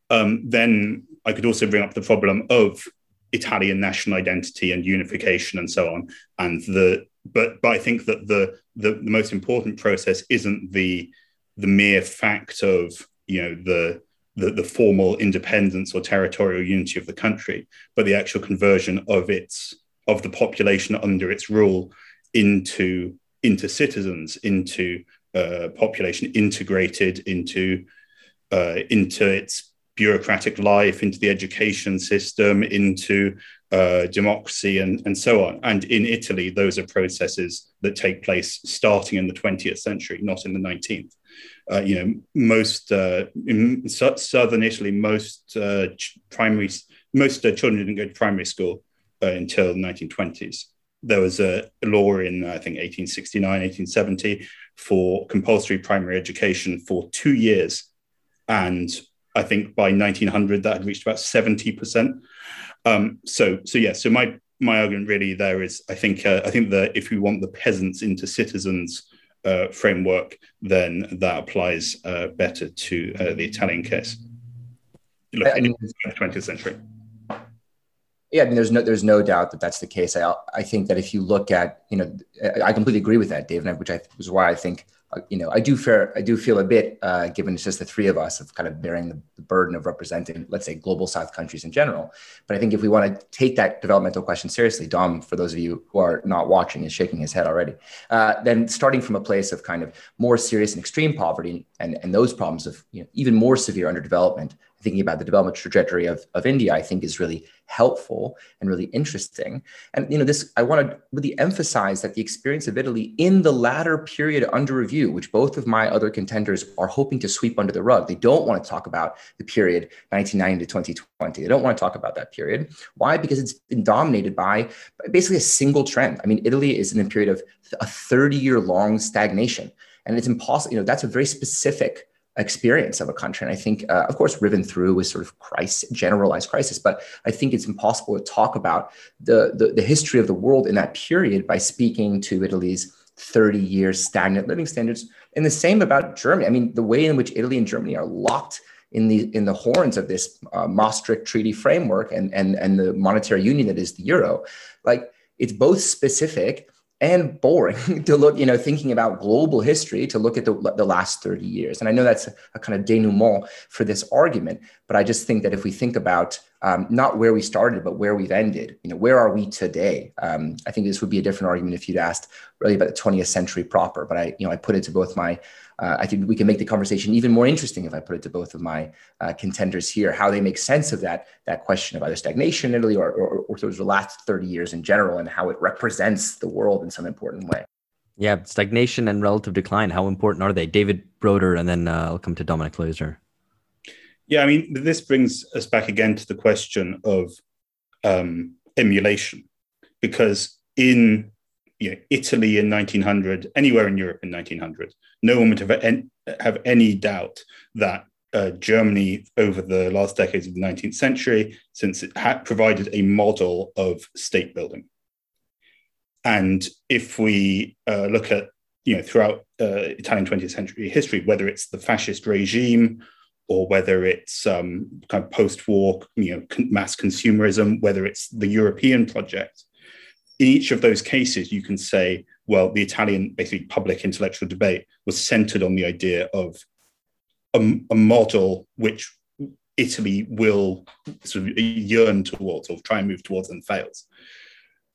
um, then I could also bring up the problem of Italian national identity and unification and so on, and the but but I think that the, the the most important process isn't the the mere fact of you know the the, the formal independence or territorial unity of the country, but the actual conversion of its of the population under its rule into into citizens, into uh, population integrated into uh, into its bureaucratic life, into the education system, into uh, democracy, and, and so on. And in Italy, those are processes that take place starting in the 20th century, not in the 19th. Uh, you know, most uh, in southern Italy, most uh, primary, most uh, children didn't go to primary school uh, until the 1920s. There was a law in, I think, 1869, 1870 for compulsory primary education for two years. And I think by 1900 that had reached about 70%. Um, so, so yeah, so my my argument really there is I think uh, I think that if we want the peasants into citizens uh, framework, then that applies uh, better to uh, the Italian case. Look, I mean, the 20th century. Yeah, I mean, there's no there's no doubt that that's the case. I I think that if you look at you know I completely agree with that, David, which I was why I think uh, you know, I do fair, I do feel a bit, uh, given it's just the three of us, of kind of bearing the, the, burden of representing, let's say, global South countries in general. But I think if we want to take that developmental question seriously, Dom, for those of you who are not watching, is shaking his head already. Uh, then starting from a place of kind of more serious and extreme poverty and and those problems of you know, even more severe underdevelopment thinking about the development trajectory of, of India, I think is really helpful and really interesting. And you know, this I want to really emphasize that the experience of Italy in the latter period under review, which both of my other contenders are hoping to sweep under the rug. They don't want to talk about the period 1990 to 2020. They don't want to talk about that period. Why? Because it's been dominated by basically a single trend. I mean, Italy is in a period of a 30 year long stagnation. And it's impossible, you know, that's a very specific experience of a country. And I think, uh, of course, riven through with sort of crisis, generalized crisis, but I think it's impossible to talk about the, the, the history of the world in that period by speaking to Italy's 30 years stagnant living standards. And the same about Germany. I mean, the way in which Italy and Germany are locked in the in the horns of this uh, Maastricht Treaty framework and and and the monetary union that is the euro, like it's both specific and boring to look, you know, thinking about global history to look at the, the last 30 years. And I know that's a, a, kind of denouement for this argument, but I just think that if we think about um, not where we started, but where we've ended, you know, where are we today? Um, I think this would be a different argument if you'd asked really about the 20th century proper, but I, you know, I put it to both my uh, I think we can make the conversation even more interesting if I put it to both of my uh, contenders here, how they make sense of that, that question of either stagnation in Italy or, or, or sort of the last 30 years in general and how it represents the world in some important way. Yeah, stagnation and relative decline. How important are they? David Broder, and then uh, I'll come to Dominic Leusder. Yeah, I mean, this brings us back again to the question of um, emulation, because in you know, Italy in 1900, anywhere in Europe in 1900, no one would have, have any doubt that uh, Germany over the last decades of the 19th century, since it had provided a model of state building. And if we uh, look at, you know, throughout uh, Italian 20th century history, whether it's the fascist regime or whether it's um, kind of post-war, you know, mass consumerism, whether it's the European project, in each of those cases, you can say, well, the Italian basically public intellectual debate was centered on the idea of a, a model which Italy will sort of yearn towards or try and move towards and fails.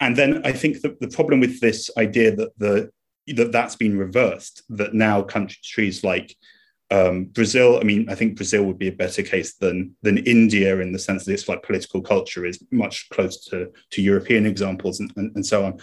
And then I think that the problem with this idea that the that that's been reversed, that now countries like um, Brazil, I mean, I think Brazil would be a better case than than India in the sense that its like political culture is much closer to, to European examples and, and, and so on.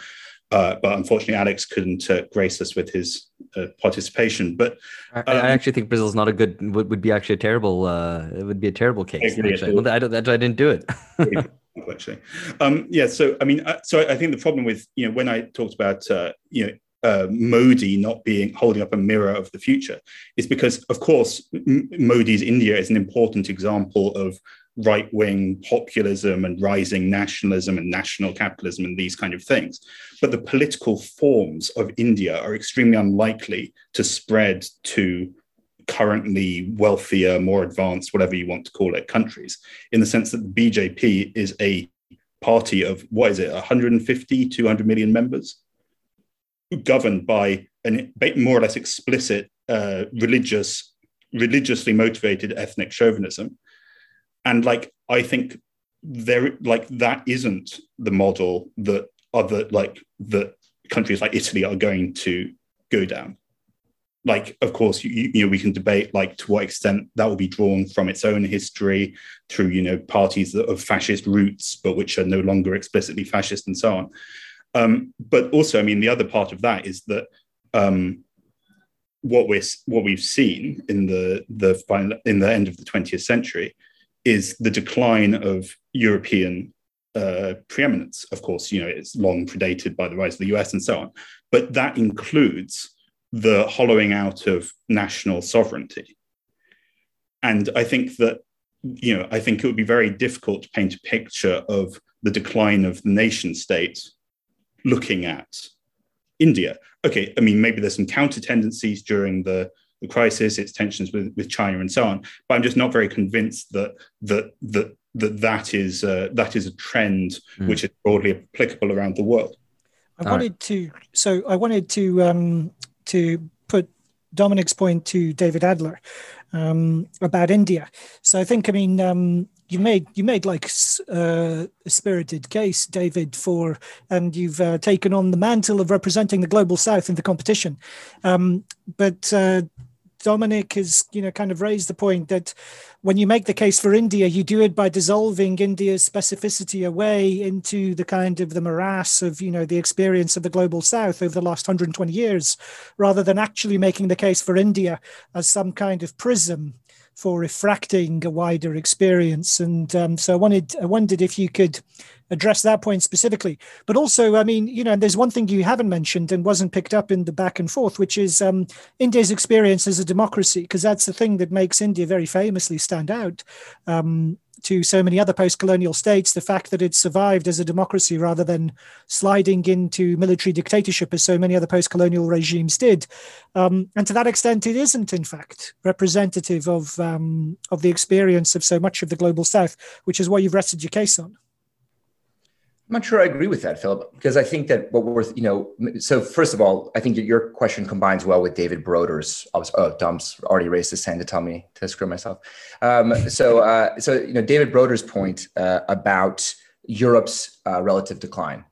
Uh, but unfortunately, Alex couldn't uh, grace us with his uh, participation. But um, I, I, um, actually think Brazil is not a good would, would be actually a terrible uh, it would be a terrible case. Actually. I, don't, I didn't do it. actually, um, yeah. So I mean, uh, so I think the problem with you know when I talked about uh, you know uh, Modi not being holding up a mirror of the future is because, of course, M- Modi's India is an important example of right wing populism and rising nationalism and national capitalism and these kind of things. But the political forms of India are extremely unlikely to spread to currently wealthier, more advanced, whatever you want to call it, countries, in the sense that the BJP is a party of what is it, 150, 200 million members? Governed by a more or less explicit uh, religious, religiously motivated ethnic chauvinism, and like I think there, like that isn't the model that other like that countries like Italy are going to go down. Like, of course, you, you know, we can debate like to what extent that will be drawn from its own history through, you know, parties of fascist roots, but which are no longer explicitly fascist and so on. Um, but also, I mean, the other part of that is that um, what we're what we've seen in the the final, in the end of the 20th century is the decline of European uh, preeminence. Of course, you know it's long predated by the rise of the US and so on, but that includes the hollowing out of national sovereignty. And I think that you know I think it would be very difficult to paint a picture of the decline of the nation state looking at India. Okay, I mean, maybe there's some counter tendencies during the, the crisis, its tensions with, with China and so on, but I'm just not very convinced that that that that that is uh, that is a trend mm. which is broadly applicable around the world. I wanted to so I wanted to um, to put Dominic's point to David Adler um, about India. So I think, I mean, um, you made you made like uh, a spirited case, David, for and you've uh, taken on the mantle of representing the global South in the competition. Um, but uh, Dominic has, you know, kind of raised the point that when you make the case for India, you do it by dissolving India's specificity away into the kind of the morass of, you know, the experience of the global South over the last 120 years, rather than actually making the case for India as some kind of prism for refracting a wider experience. And um, so I wanted, I wondered if you could address that point specifically. But also, I mean, you know, there's one thing you haven't mentioned and wasn't picked up in the back and forth, which is um, India's experience as a democracy, because that's the thing that makes India very famously stand out. Um, to so many other post-colonial states, the fact that it survived as a democracy rather than sliding into military dictatorship as so many other post-colonial regimes did, um, and to that extent, it isn't in fact representative of um, of the experience of so much of the global South, which is what you've rested your case on. I'm not sure I agree with that, Philip, because I think that what we're, you know, so first of all, I think your question combines well with David Broder's. Oh, Dom's already raised his hand to tell me to screw myself. Um, so, uh, so you know, David Broder's point uh, about Europe's uh, relative decline,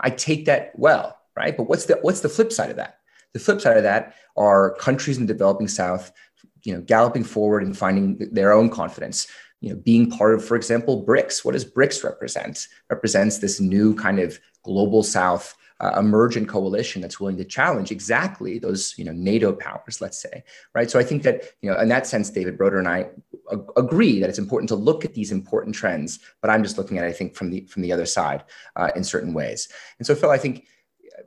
I take that well, right? But what's the what's the flip side of that? The flip side of that are countries in the developing South, you know, galloping forward and finding their own confidence you know, being part of, for example, BRICS. What does BRICS represent? Represents this new kind of global South uh, emergent coalition that's willing to challenge exactly those, you know, NATO powers, let's say, right? So I think that, you know, in that sense, David Broder and I agree that it's important to look at these important trends, but I'm just looking at, it, I think, from the from the other side uh, in certain ways. And so, Phil, I think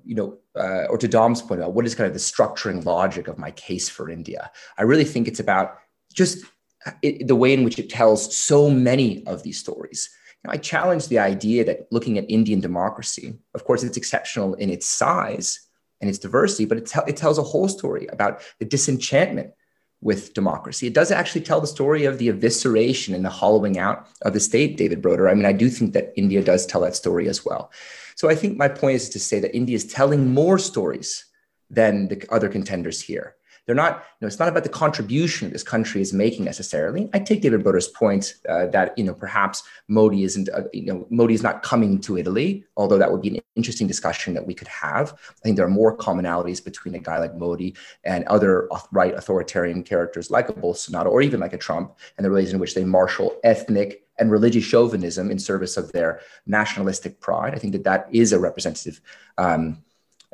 you know, uh, or to Dom's point about what is kind of the structuring logic of my case for India, I really think it's about just it, the way in which it tells so many of these stories. I challenge the idea that looking at Indian democracy, of course, it's exceptional in its size and its diversity, but it, te- it tells a whole story about the disenchantment with democracy. It does actually tell the story of the evisceration and the hollowing out of the state, David Broder. I mean, I do think that India does tell that story as well. So I think my point is to say that India is telling more stories than the other contenders here. They're not, you know, it's not about the contribution this country is making necessarily. I take David Broder's point uh, that, you know, perhaps Modi isn't, uh, you know, Modi is not coming to Italy, although that would be an interesting discussion that we could have. I think there are more commonalities between a guy like Modi and other right authoritarian characters like a Bolsonaro or even like a Trump and the ways in which they marshal ethnic and religious chauvinism in service of their nationalistic pride. I think that that is a representative um,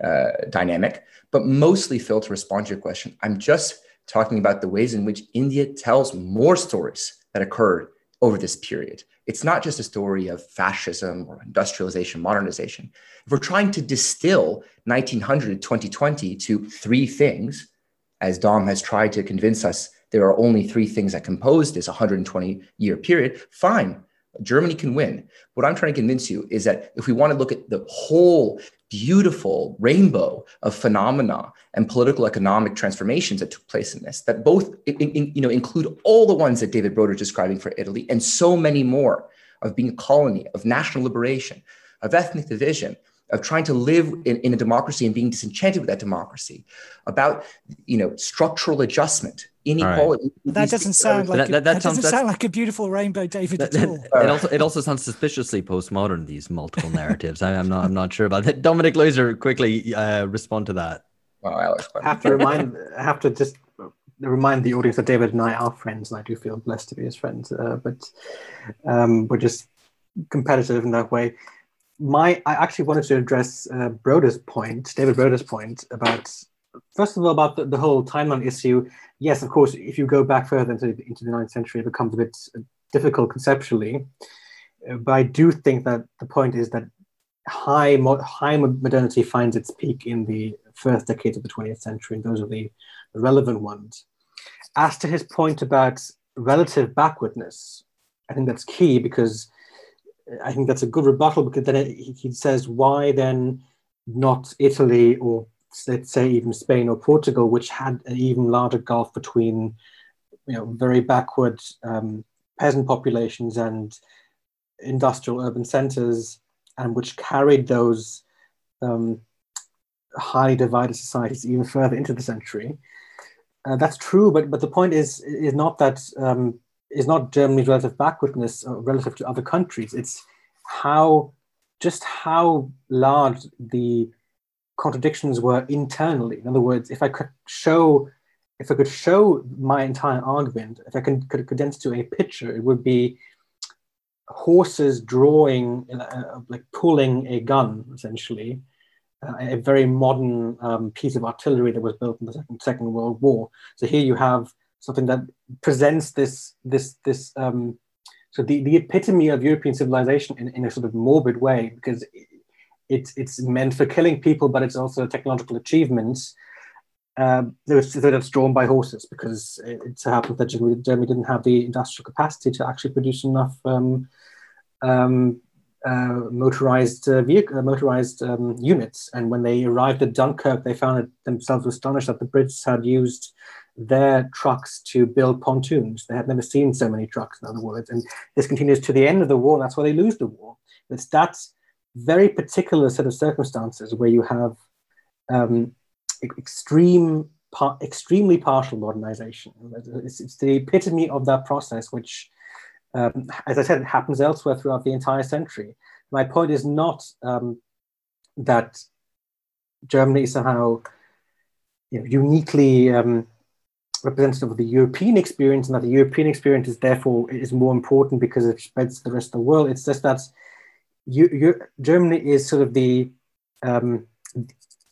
uh, dynamic. But mostly, Phil, to respond to your question, I'm just talking about the ways in which India tells more stories that occurred over this period. It's not just a story of fascism or industrialization, modernization. If we're trying to distill 1900 to 2020 to three things, as Dom has tried to convince us there are only three things that compose this 120 year period, fine. Germany can win. What I'm trying to convince you is that if we want to look at the whole beautiful rainbow of phenomena and political economic transformations that took place in this that both in, in, you know include all the ones that david broder is describing for italy and so many more of being a colony of national liberation of ethnic division of trying to live in, in a democracy and being disenchanted with that democracy about you know structural adjustment inequality. Right. That doesn't sound like that, a, that, that sounds, doesn't sound like a beautiful rainbow, David. That, at all. it also it also sounds suspiciously postmodern. These multiple narratives. I, am not I'm not sure about that. Dominic Leusder, quickly uh, respond to that. Well, Alex, I have to remind. I have to just remind the audience that David and I are friends, and I do feel blessed to be his friends. Uh, but um, we're just competitive in that way. My, I actually wanted to address uh, Broder's point, David Broder's point about first of all, about the, the, whole timeline issue, yes, of course, if you go back further into, into the ninth century, it becomes a bit uh, difficult conceptually. Uh, but I do think that the point is that high, high modernity finds its peak in the first decades of the 20th century, and those are the, relevant ones. As to his point about relative backwardness, I think that's key because I think that's a good rebuttal because then it, he says, why then not Italy or let's say even Spain or Portugal, which had an even larger gulf between you know very backward um, peasant populations and industrial urban centers, and which carried those um, highly divided societies even further into the century. uh, that's true, but but the point is is not that um, is not Germany's relative backwardness uh, relative to other countries. It's how just how large the contradictions were internally. In other words, if I could show if I could show my entire argument, if I could, could condense to a picture, it would be horses drawing, uh, like pulling a gun, essentially, uh, a very modern um, piece of artillery that was built in the Second, Second World War. So here you have something that presents this this this um, so the, the epitome of European civilization in, in a sort of morbid way because it's it's meant for killing people, but it's also a technological achievement. Um, that's drawn by horses because it, it happened that Germany, Germany, didn't have the industrial capacity to actually produce enough um, um, uh, motorized uh, vehicle, uh, motorized um, units. And when they arrived at Dunkirk, they found themselves astonished that the Brits had used their trucks to build pontoons. They had never seen so many trucks, in other words. And this continues to the end of the war. That's why they lose the war. It's that very particular set of circumstances where you have um, extreme, par- extremely partial modernization. It's, it's, the epitome of that process, which um, as I said, it happens elsewhere throughout the entire century. My point is not um, that Germany is somehow you know, uniquely um, representative of the European experience, and that the European experience is therefore is more important because it spreads to the rest of the world. It's just that you, you, Germany is sort of the um,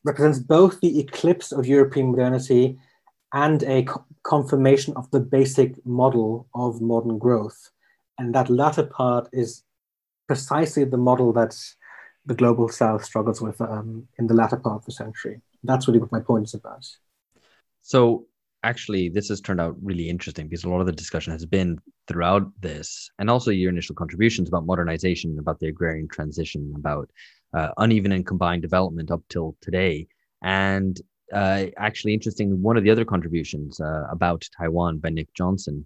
represents both the eclipse of European modernity and a co- confirmation of the basic model of modern growth. And that latter part is precisely the model that the global south struggles with um, in the latter part of the century. That's really what my point is about. So, actually, this has turned out really interesting because a lot of the discussion has been throughout this, and also your initial contributions about modernization, about the agrarian transition, about uh, uneven and combined development up till today. And uh, actually, interesting, one of the other contributions uh, about Taiwan by Nick Johnson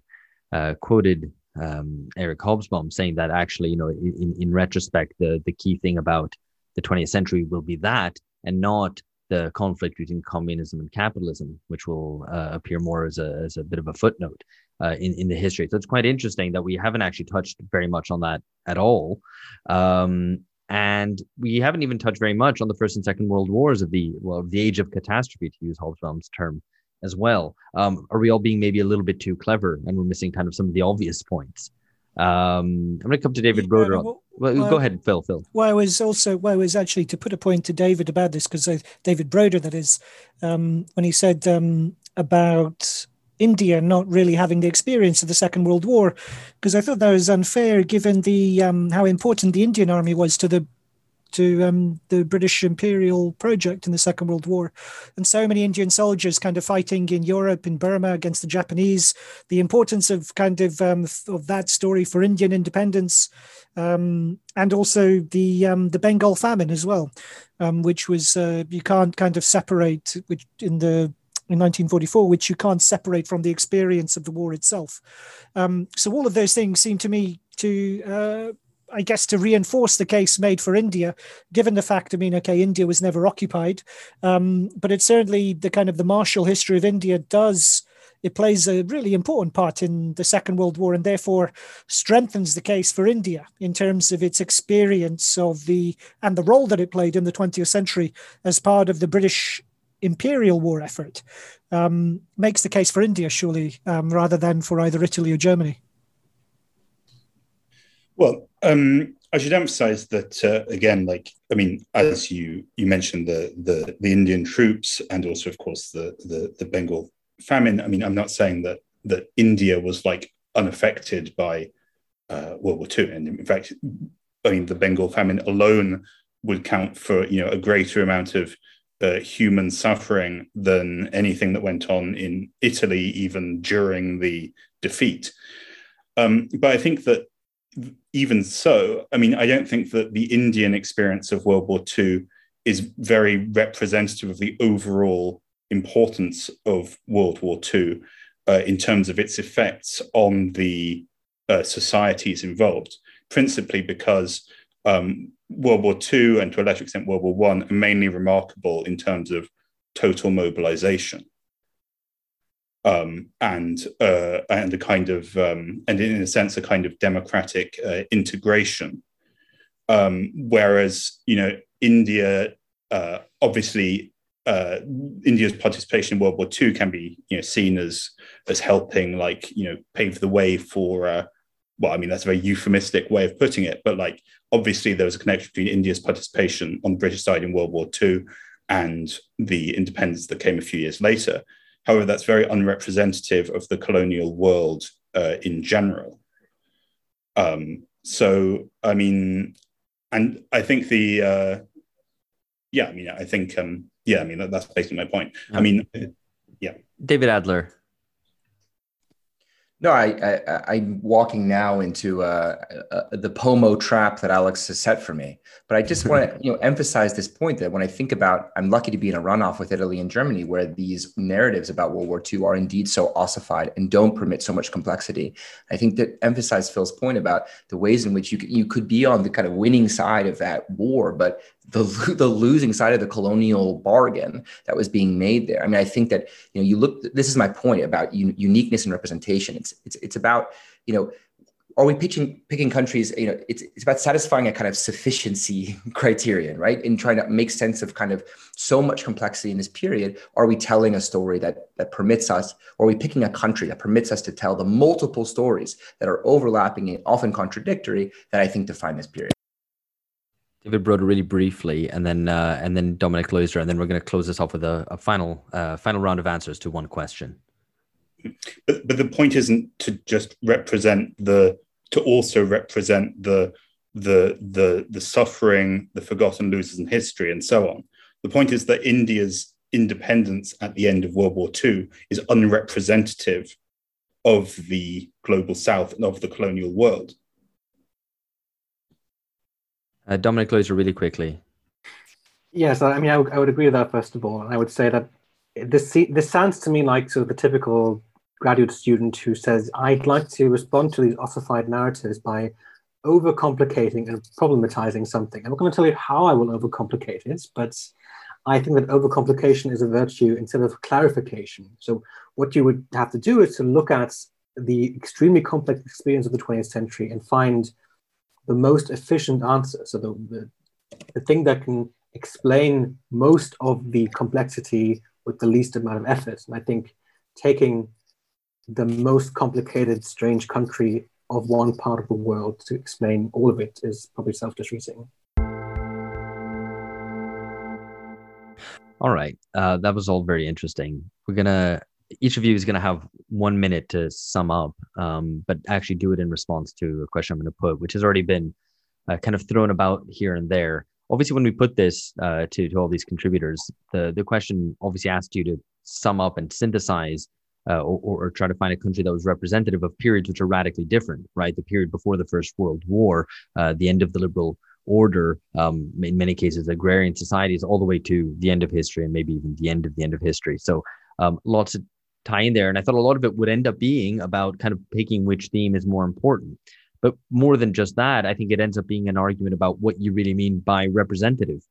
uh, quoted um, Eric Hobsbawm saying that actually, you know, in, in retrospect, the, the key thing about the 20th century will be that and not the conflict between communism and capitalism, which will uh, appear more as a, as a bit of a footnote uh, in, in the history. So it's quite interesting that we haven't actually touched very much on that at all. Um, and we haven't even touched very much on the First and Second World Wars of the, well, the age of catastrophe, to use Hobsbawm's term as well. Um, are we all being maybe a little bit too clever and we're missing kind of some of the obvious points? Um, I'm going to come to David Broder. Well, well, well, go ahead, Phil. Phil. Well, I was also well, I was actually to put a point to David about this because David Broder, that is, um, when he said um, about India not really having the experience of the Second World War, because I thought that was unfair given the um, how important the Indian Army was to the to um, the British imperial project in the Second World War. And so many Indian soldiers kind of fighting in Europe, in Burma against the Japanese. The importance of kind of um, of that story for Indian independence, um, and also the um, the Bengal famine as well, um, which was uh, you can't kind of separate which in the in 1944, which you can't separate from the experience of the war itself. Um, so all of those things seem to me to uh, I guess to reinforce the case made for India, given the fact, I mean, okay, India was never occupied, um, but it's certainly the kind of the martial history of India does it plays a really important part in the Second World War and therefore strengthens the case for India in terms of its experience of the and the role that it played in the 20th century as part of the British imperial war effort. Um, makes the case for India, surely, um, rather than for either Italy or Germany. Well, um, I should emphasize that uh, again, like I mean, as you you mentioned the the the Indian troops and also, of course, the the, the Bengal famine. I mean, I'm not saying that that India was like unaffected by uh, World War II, and in fact, I mean, the Bengal famine alone would count for you know a greater amount of uh, human suffering than anything that went on in Italy, even during the defeat. Um, but I think that even so, I mean, I don't think that the Indian experience of World War II is very representative of the overall importance of World War II uh, in terms of its effects on the uh, societies involved, principally because um, World War II and to a lesser extent World War One are mainly remarkable in terms of total mobilization. um, and uh, and a kind of um, and in a sense a kind of democratic uh, integration. Um, whereas you know India uh, obviously uh, India's participation in World War II can be you know seen as as helping like you know pave the way for uh, well I mean that's a very euphemistic way of putting it but like obviously there was a connection between India's participation on the British side in World War II and the independence that came a few years later. However, that's very unrepresentative of the colonial world uh, in general. Um, so, I mean, and I think the, uh, yeah, I mean, I think, um, yeah, I mean, that, that's basically my point. I mean, yeah. David Adler. No, I, I am walking now into uh, uh, the Pomo trap that Alex has set for me. But I just want to you know emphasize this point that when I think about, I'm lucky to be in a runoff with Italy and Germany, where these narratives about World War II are indeed so ossified and don't permit so much complexity. I think that emphasize Phil's point about the ways in which you you could be on the kind of winning side of that war, but the the losing side of the colonial bargain that was being made there. I mean, I think that you know you look. This is my point about un- uniqueness and representation. It's it's it's about you know. Are we pitching picking countries? You know, it's it's about satisfying a kind of sufficiency criterion, right? In trying to make sense of kind of so much complexity in this period. Are we telling a story that that permits us, or are we picking a country that permits us to tell the multiple stories that are overlapping and often contradictory that I think define this period? David Broder really briefly, and then uh, and then Dominic Leusder, and then we're going to close this off with a, a final uh, final round of answers to one question. But, but the point isn't to just represent the to also represent the the the the suffering, the forgotten losers in history, and so on. The point is that India's independence at the end of World War II is unrepresentative of the global South and of the colonial world. Uh, Dominic Leusder, really quickly. Yes, I mean, I would, would agree with that, first of all. And I would say that this, this sounds to me like sort of the typical graduate student who says, I'd like to respond to these ossified narratives by overcomplicating and problematizing something. I'm not going to tell you how I will overcomplicate it, but I think that overcomplication is a virtue instead of clarification. So, what you would have to do is to look at the extremely complex experience of the 20th century and find the most efficient answer. So the, the, the thing that can explain most of the complexity with the least amount of effort. And I think taking the most complicated, strange country of one part of the world to explain all of it is probably self-defeating. All right, uh, that was all very interesting. We're gonna each of you is going to have one minute to sum up, um, but actually do it in response to a question I'm going to put, which has already been uh, kind of thrown about here and there. Obviously, when we put this uh, to, to all these contributors, the, the question obviously asked you to sum up and synthesize uh, or, or, try to find a country that was representative of periods which are radically different, right? The period before the First World War, uh, the end of the liberal order, um, in many cases, agrarian societies, all the way to the end of history and maybe even the end of the end of history. So um, lots of tie in there. And I thought a lot of it would end up being about kind of picking which theme is more important. But more than just that, I think it ends up being an argument about what you really mean by representative.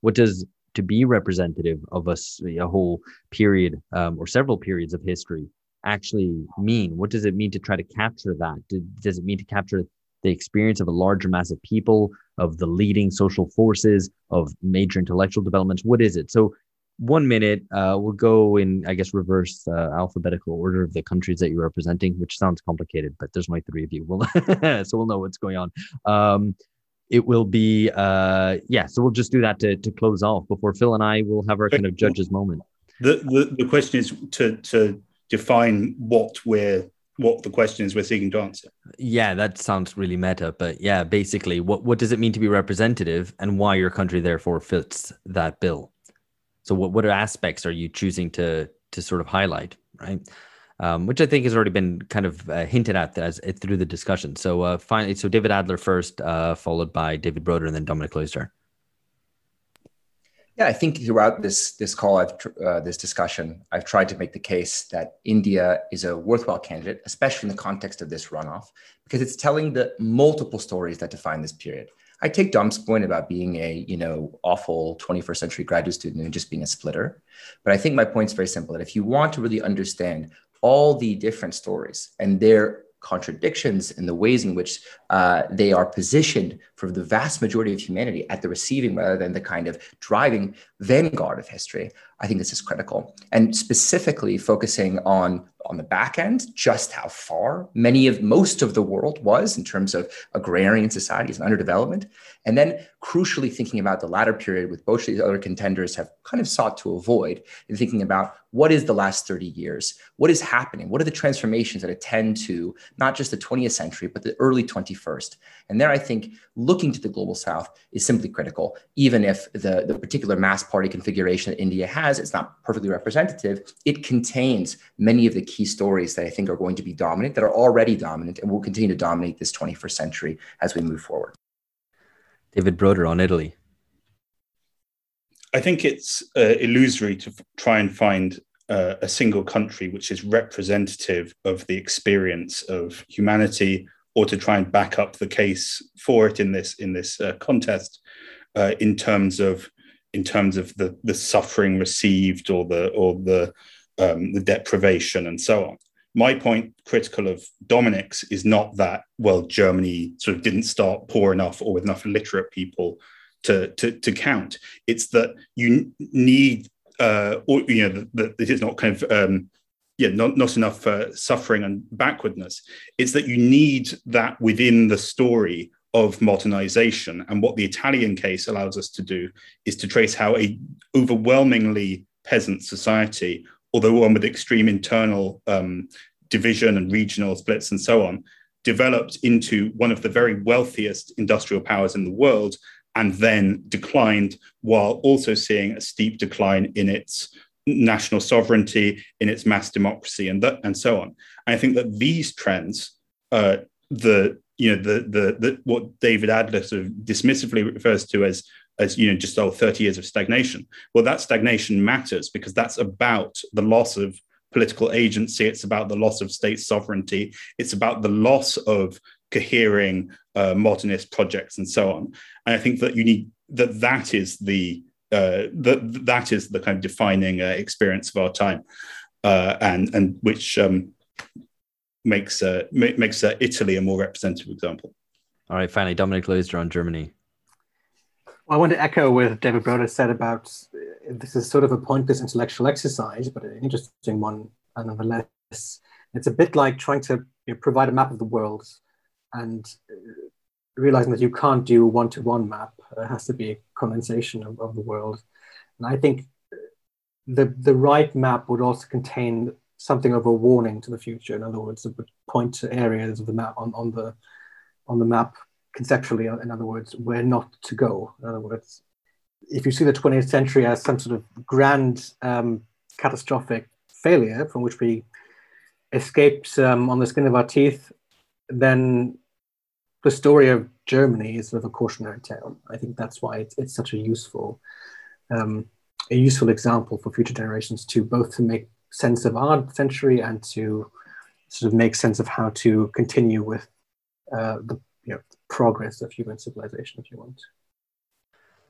What does to be representative of a, a whole period um, or several periods of history actually mean? What does it mean to try to capture that? Does it mean to capture the experience of a larger mass of people, of the leading social forces, of major intellectual developments? What is it? So one minute. Uh, we'll go in, I guess, reverse uh, alphabetical order of the countries that you're representing, which sounds complicated, but there's only three of you. We'll so we'll know what's going on. Um, it will be, uh, yeah. So we'll just do that to, to close off before Phil and I will have our kind of judges moment. The, the the question is to to define what we're what the question is we're seeking to answer. Yeah, that sounds really meta, but yeah, basically, what what does it mean to be representative, and why your country therefore fits that bill? So what what aspects are you choosing to to sort of highlight, right? Um, which I think has already been kind of uh, hinted at as uh, through the discussion. So uh, finally, so David Adler first, uh, followed by David Broder, and then Dominic Leusder. Yeah, I think throughout this this call, I've uh, this discussion, I've tried to make the case that India is a worthwhile candidate, especially in the context of this runoff, because it's telling the multiple stories that define this period. I take Dom's point about being a, you know, awful 21st century graduate student and just being a splitter. But I think my point is very simple that if you want to really understand all the different stories and their contradictions in the ways in which uh, they are positioned for the vast majority of humanity at the receiving rather than the kind of driving vanguard of history, I think this is critical. And specifically focusing on on the back end, just how far many of most of the world was in terms of agrarian societies and underdevelopment. And then crucially thinking about the latter period, with both these other contenders have kind of sought to avoid, in thinking about what is the last 30 years? What is happening? What are the transformations that attend to not just the 20th century, but the early 21st? And there, I think looking to the global south is simply critical, even if the, the particular mass party configuration that India has is not perfectly representative. It contains many of the key stories that I think are going to be dominant, that are already dominant, and will continue to dominate this 21st century as we move forward. David Broder on Italy. I think it's uh, illusory to f- try and find uh, a single country which is representative of the experience of humanity, or to try and back up the case for it in this in this uh, contest, uh, in terms of in terms of the the suffering received or the or the um, the deprivation and so on. My point, critical of Dominic's, is not that well Germany sort of didn't start poor enough or with enough illiterate people to to, to count. It's that you need, uh, or you know, that it is not kind of um, yeah, not, not enough uh, suffering and backwardness. It's that you need that within the story of modernization. And what the Italian case allows us to do is to trace how a overwhelmingly peasant society, although one with extreme internal um, division and regional splits and so on, developed into one of the very wealthiest industrial powers in the world and then declined while also seeing a steep decline in its national sovereignty, in its mass democracy, and and so on. I think that these trends, uh, the you know the, the the what David Adler sort of dismissively refers to as as you know just oh 30 years of stagnation. Well, that stagnation matters because that's about the loss of political agency. It's about the loss of state sovereignty. It's about the loss of cohering uh, modernist projects and so on. And I think that you need that that is the uh, that that is the kind of defining uh, experience of our time, uh, and and which um, makes uh, makes uh, Italy a more representative example. All right, finally, Dominic Leusder on Germany. Well, I want to echo what David Broder said about uh, this is sort of a pointless intellectual exercise, but an interesting one nonetheless. It's a bit like trying to you know, provide a map of the world and realizing that you can't do a one-to-one map. It has to be a condensation of, of the world. And I think the the right map would also contain something of a warning to the future. In other words, it would point to areas of the map on, on the on the map conceptually. In other words, where not to go. In other words, if you see the 20th century as some sort of grand um, catastrophic failure from which we escaped um, on the skin of our teeth, then the story of Germany is sort of a cautionary tale. I think that's why it's, it's such a useful um, a useful example for future generations to both to make sense of our century and to sort of make sense of how to continue with uh, the you know, progress of human civilization, if you want.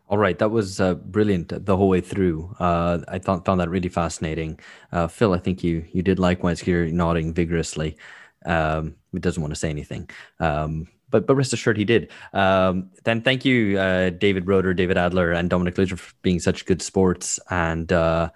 All right, that was uh, brilliant the whole way through. Uh, I thought found that really fascinating. Uh, Phil, I think you you did likewise here, nodding vigorously. Um, doesn't want to say anything. Um, but but rest assured he did. Um, then thank you, uh, David Broder, David Adler, and Dominic Leusder for being such good sports and uh,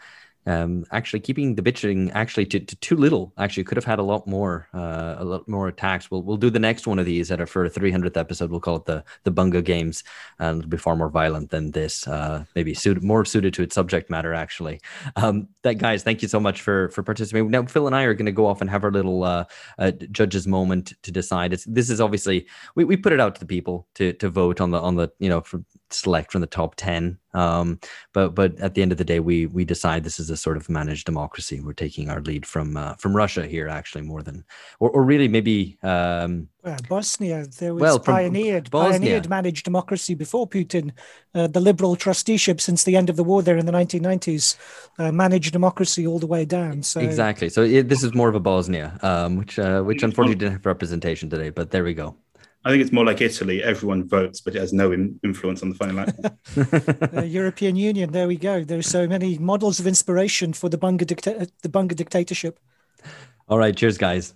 um, actually keeping the bitching actually to, to, too little. Actually, could have had a lot more, uh, a lot more attacks. We'll we'll do the next one of these at our for 300th episode. We'll call it the the Bunga Games, and it'll be far more violent than this. Uh, maybe more suited to its subject matter. Actually, um, that guys, thank you so much for for participating. Now, Phil and I are going to go off and have our little uh, uh, judges moment to decide. It's, this is obviously we, we put it out to the people to to vote on the on the you know for select from the top 10 um, but but at the end of the day we we decide this is a sort of managed democracy we're taking our lead from uh, from russia here actually more than or, or really maybe um, well, Bosnia, there was well, pioneered, Bosnia. pioneered managed democracy before Putin. Uh, the liberal trusteeship since the end of the war there in the 1990s uh, managed democracy all the way down. So exactly. So it, this is more of a Bosnia, um, which uh, which unfortunately didn't have representation today. But there we go. I think it's more like Italy. Everyone votes, but it has no in- influence on the final outcome. uh, European Union. There we go. There are so many models of inspiration for the Bunga, dicta- the Bunga dictatorship. All right. Cheers, guys.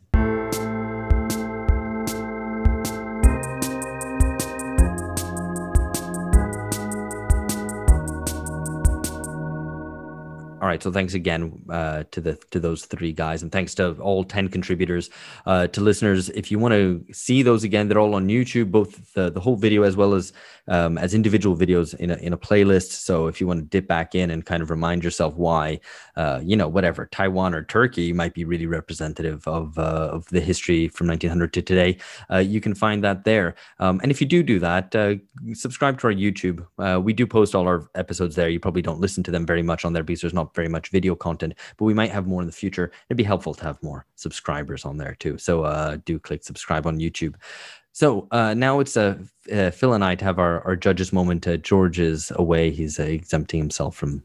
All right, so thanks again uh, to the to those three guys, and thanks to all ten contributors. Uh, to listeners, if you want to see those again, they're all on YouTube, both the, the whole video as well as um, as individual videos in a, in a playlist. So if you want to dip back in and kind of remind yourself why, uh, you know, whatever Taiwan or Turkey might be really representative of uh, of the history from 1900 to today, uh, you can find that there. Um, and if you do do that, uh, subscribe to our YouTube. Uh, we do post all our episodes there. You probably don't listen to them very much on there because there's not very much video content, but we might have more in the future. It'd be helpful to have more subscribers on there too. So uh, do click subscribe on YouTube. So uh, now it's uh, uh, Phil and I to have our, our judges moment. Uh, George is away; he's uh, exempting himself from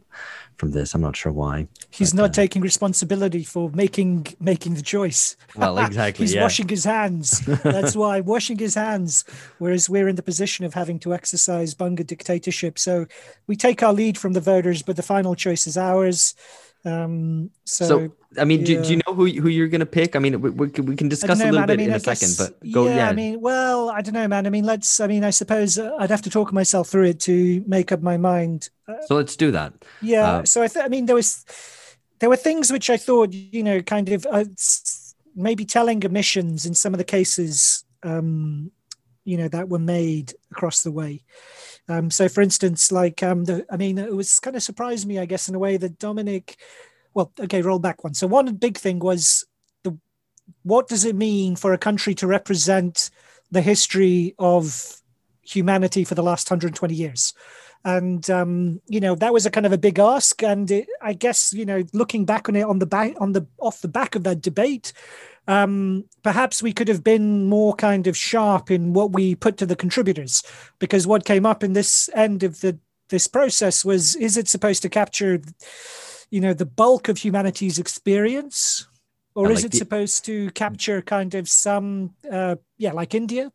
from this. I'm not sure why. He's but, not uh, taking responsibility for making making the choice. Well, exactly. He's yeah. washing his hands. That's why washing his hands. Whereas we're in the position of having to exercise Bunga dictatorship. So we take our lead from the voters, but the final choice is ours. Um, so, so, I mean, yeah. do, do you know who who you're going to pick? I mean, we, we, we can discuss know, a little man. bit I mean, in I a guess, second, but go. Yeah, yeah, I mean, well, I don't know, man. I mean, let's. I mean, I suppose uh, I'd have to talk myself through it to make up my mind. Uh, so let's do that. Yeah. Uh, so I th- I mean, there was there were things which I thought, you know, kind of uh, maybe telling omissions in some of the cases, um, you know, that were made across the way. Um, so, for instance, like um, the, I mean, it was kind of surprised me, I guess, in a way that Dominic. Well, okay, roll back one. So, one big thing was the what does it mean for a country to represent the history of humanity for the last 120 years? and um, you know that was a kind of a big ask and it, i guess you know looking back on it on the back on the off the back of that debate um, perhaps we could have been more kind of sharp in what we put to the contributors, because what came up in this end of the this process was: is it supposed to capture, you know, the bulk of humanity's experience, or is it the, supposed to capture kind of some uh, yeah like india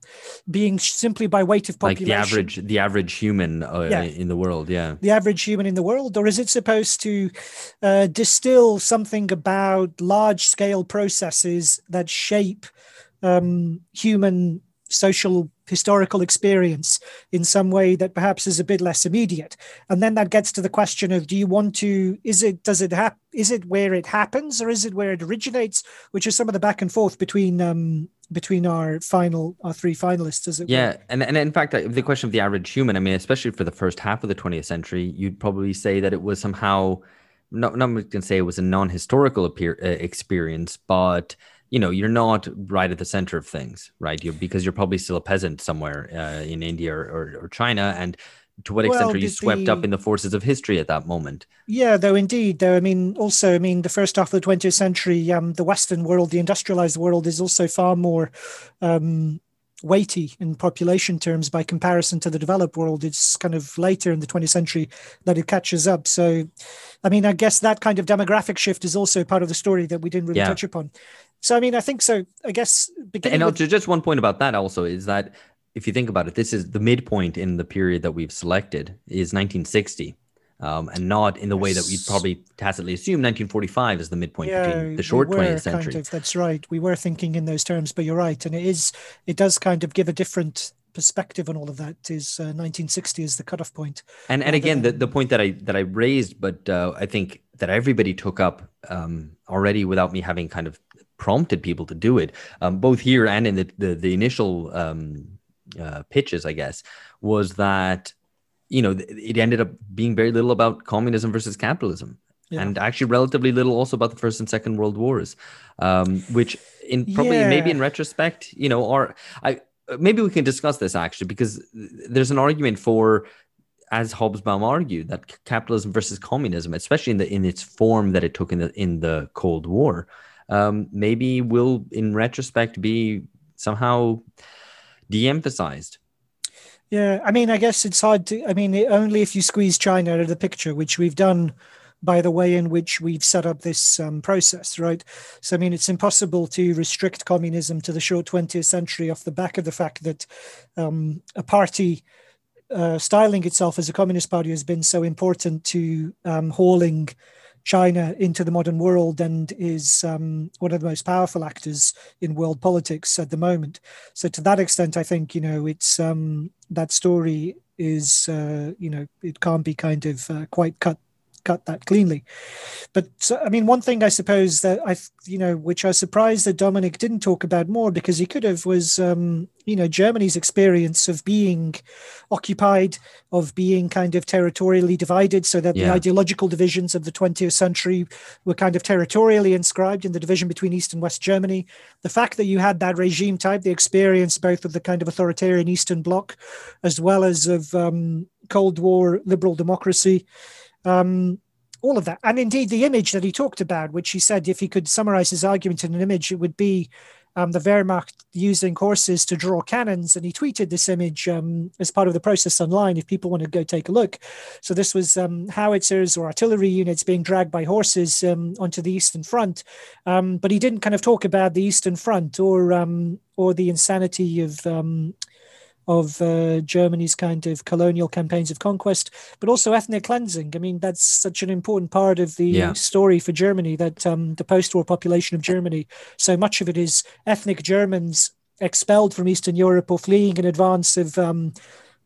being simply by weight of population like the average the average human uh, yeah. in the world yeah. The average human in the world? Or is it supposed to uh, distill something about large scale processes that shape um, human social historical experience in some way that perhaps is a bit less immediate. And then that gets to the question of do you want to is it does it hap- is it where it happens or is it where it originates which is some of the back and forth between um between our final our three finalists as it yeah and and in fact the question of the average human i mean especially for the first half of the 20th century you'd probably say that it was somehow not, not going to say it was a non-historical appear, uh, experience but you know you're not right at the center of things right you because you're probably still a peasant somewhere uh, in india or, or, or, china and to what extent well, are you swept the, up in the forces of history at that moment yeah though indeed though i mean also i mean the first half of the 20th century um, the western world the industrialized world is also far more um, weighty in population terms by comparison to the developed world. It's kind of later in the 20th century that it catches up. So, I mean, I guess that kind of demographic shift is also part of the story that we didn't really yeah. touch upon. So I mean, I think so. I guess. And with- just one point about that also is that if you think about it, this is the midpoint in the period that we've selected is 1960. Um, and not in the way that we probably tacitly assume 1945 is the midpoint yeah, between the short we 20th century. Kind of, that's right. We were thinking in those terms, but you're right, and it is. It does kind of give a different perspective on all of that. Is uh, 1960 is the cutoff point. And and again, the, the point that I that I raised, but uh, I think that everybody took up um, already without me having kind of prompted people to do it, um, both here and in the the, the initial um, uh, pitches, I guess, was that you know it ended up being very little about communism versus capitalism. Yeah. And actually, relatively little also about the First and Second World Wars, um, which in probably yeah. maybe in retrospect, you know, or I maybe we can discuss this actually because there's an argument for as Hobsbawm argued, that capitalism versus communism, especially in the in its form that it took in the in the Cold War, um, maybe will, in retrospect, be somehow de-emphasized. Yeah, I mean, I guess it's hard to. I mean, only if you squeeze China out of the picture, which we've done by the way in which we've set up this um, process, right? So, I mean, it's impossible to restrict communism to the short 20th century off the back of the fact that um, a party uh, styling itself as a communist party has been so important to um, hauling China into the modern world and is um, one of the most powerful actors in world politics at the moment. So to that extent, I think you know it's um, that story is uh, you know it can't be kind of uh, quite cut cut that cleanly. But I mean, one thing I suppose that I, you know, which I was surprised that Dominic didn't talk about more because he could have was, um, you know, Germany's experience of being occupied, of being kind of territorially divided, so that yeah. the ideological divisions of the 20th century were kind of territorially inscribed in the division between East and West Germany. The fact that you had that regime type, the experience both of the kind of authoritarian Eastern Bloc as well as of um, Cold War liberal democracy um, all of that. And indeed, the image that he talked about, which he said if he could summarize his argument in an image, it would be um, the Wehrmacht using horses to draw cannons. And he tweeted this image um, as part of the process online if people want to go take a look. So this was um, howitzers or artillery units being dragged by horses um, onto the Eastern Front. Um, but he didn't kind of talk about the Eastern Front or um, or the insanity of of uh, Germany's kind of colonial campaigns of conquest, but also ethnic cleansing. I mean, that's such an important part of the yeah. story for Germany that um, the post war population of Germany, so much of it is ethnic Germans expelled from Eastern Europe or fleeing in advance of. Um,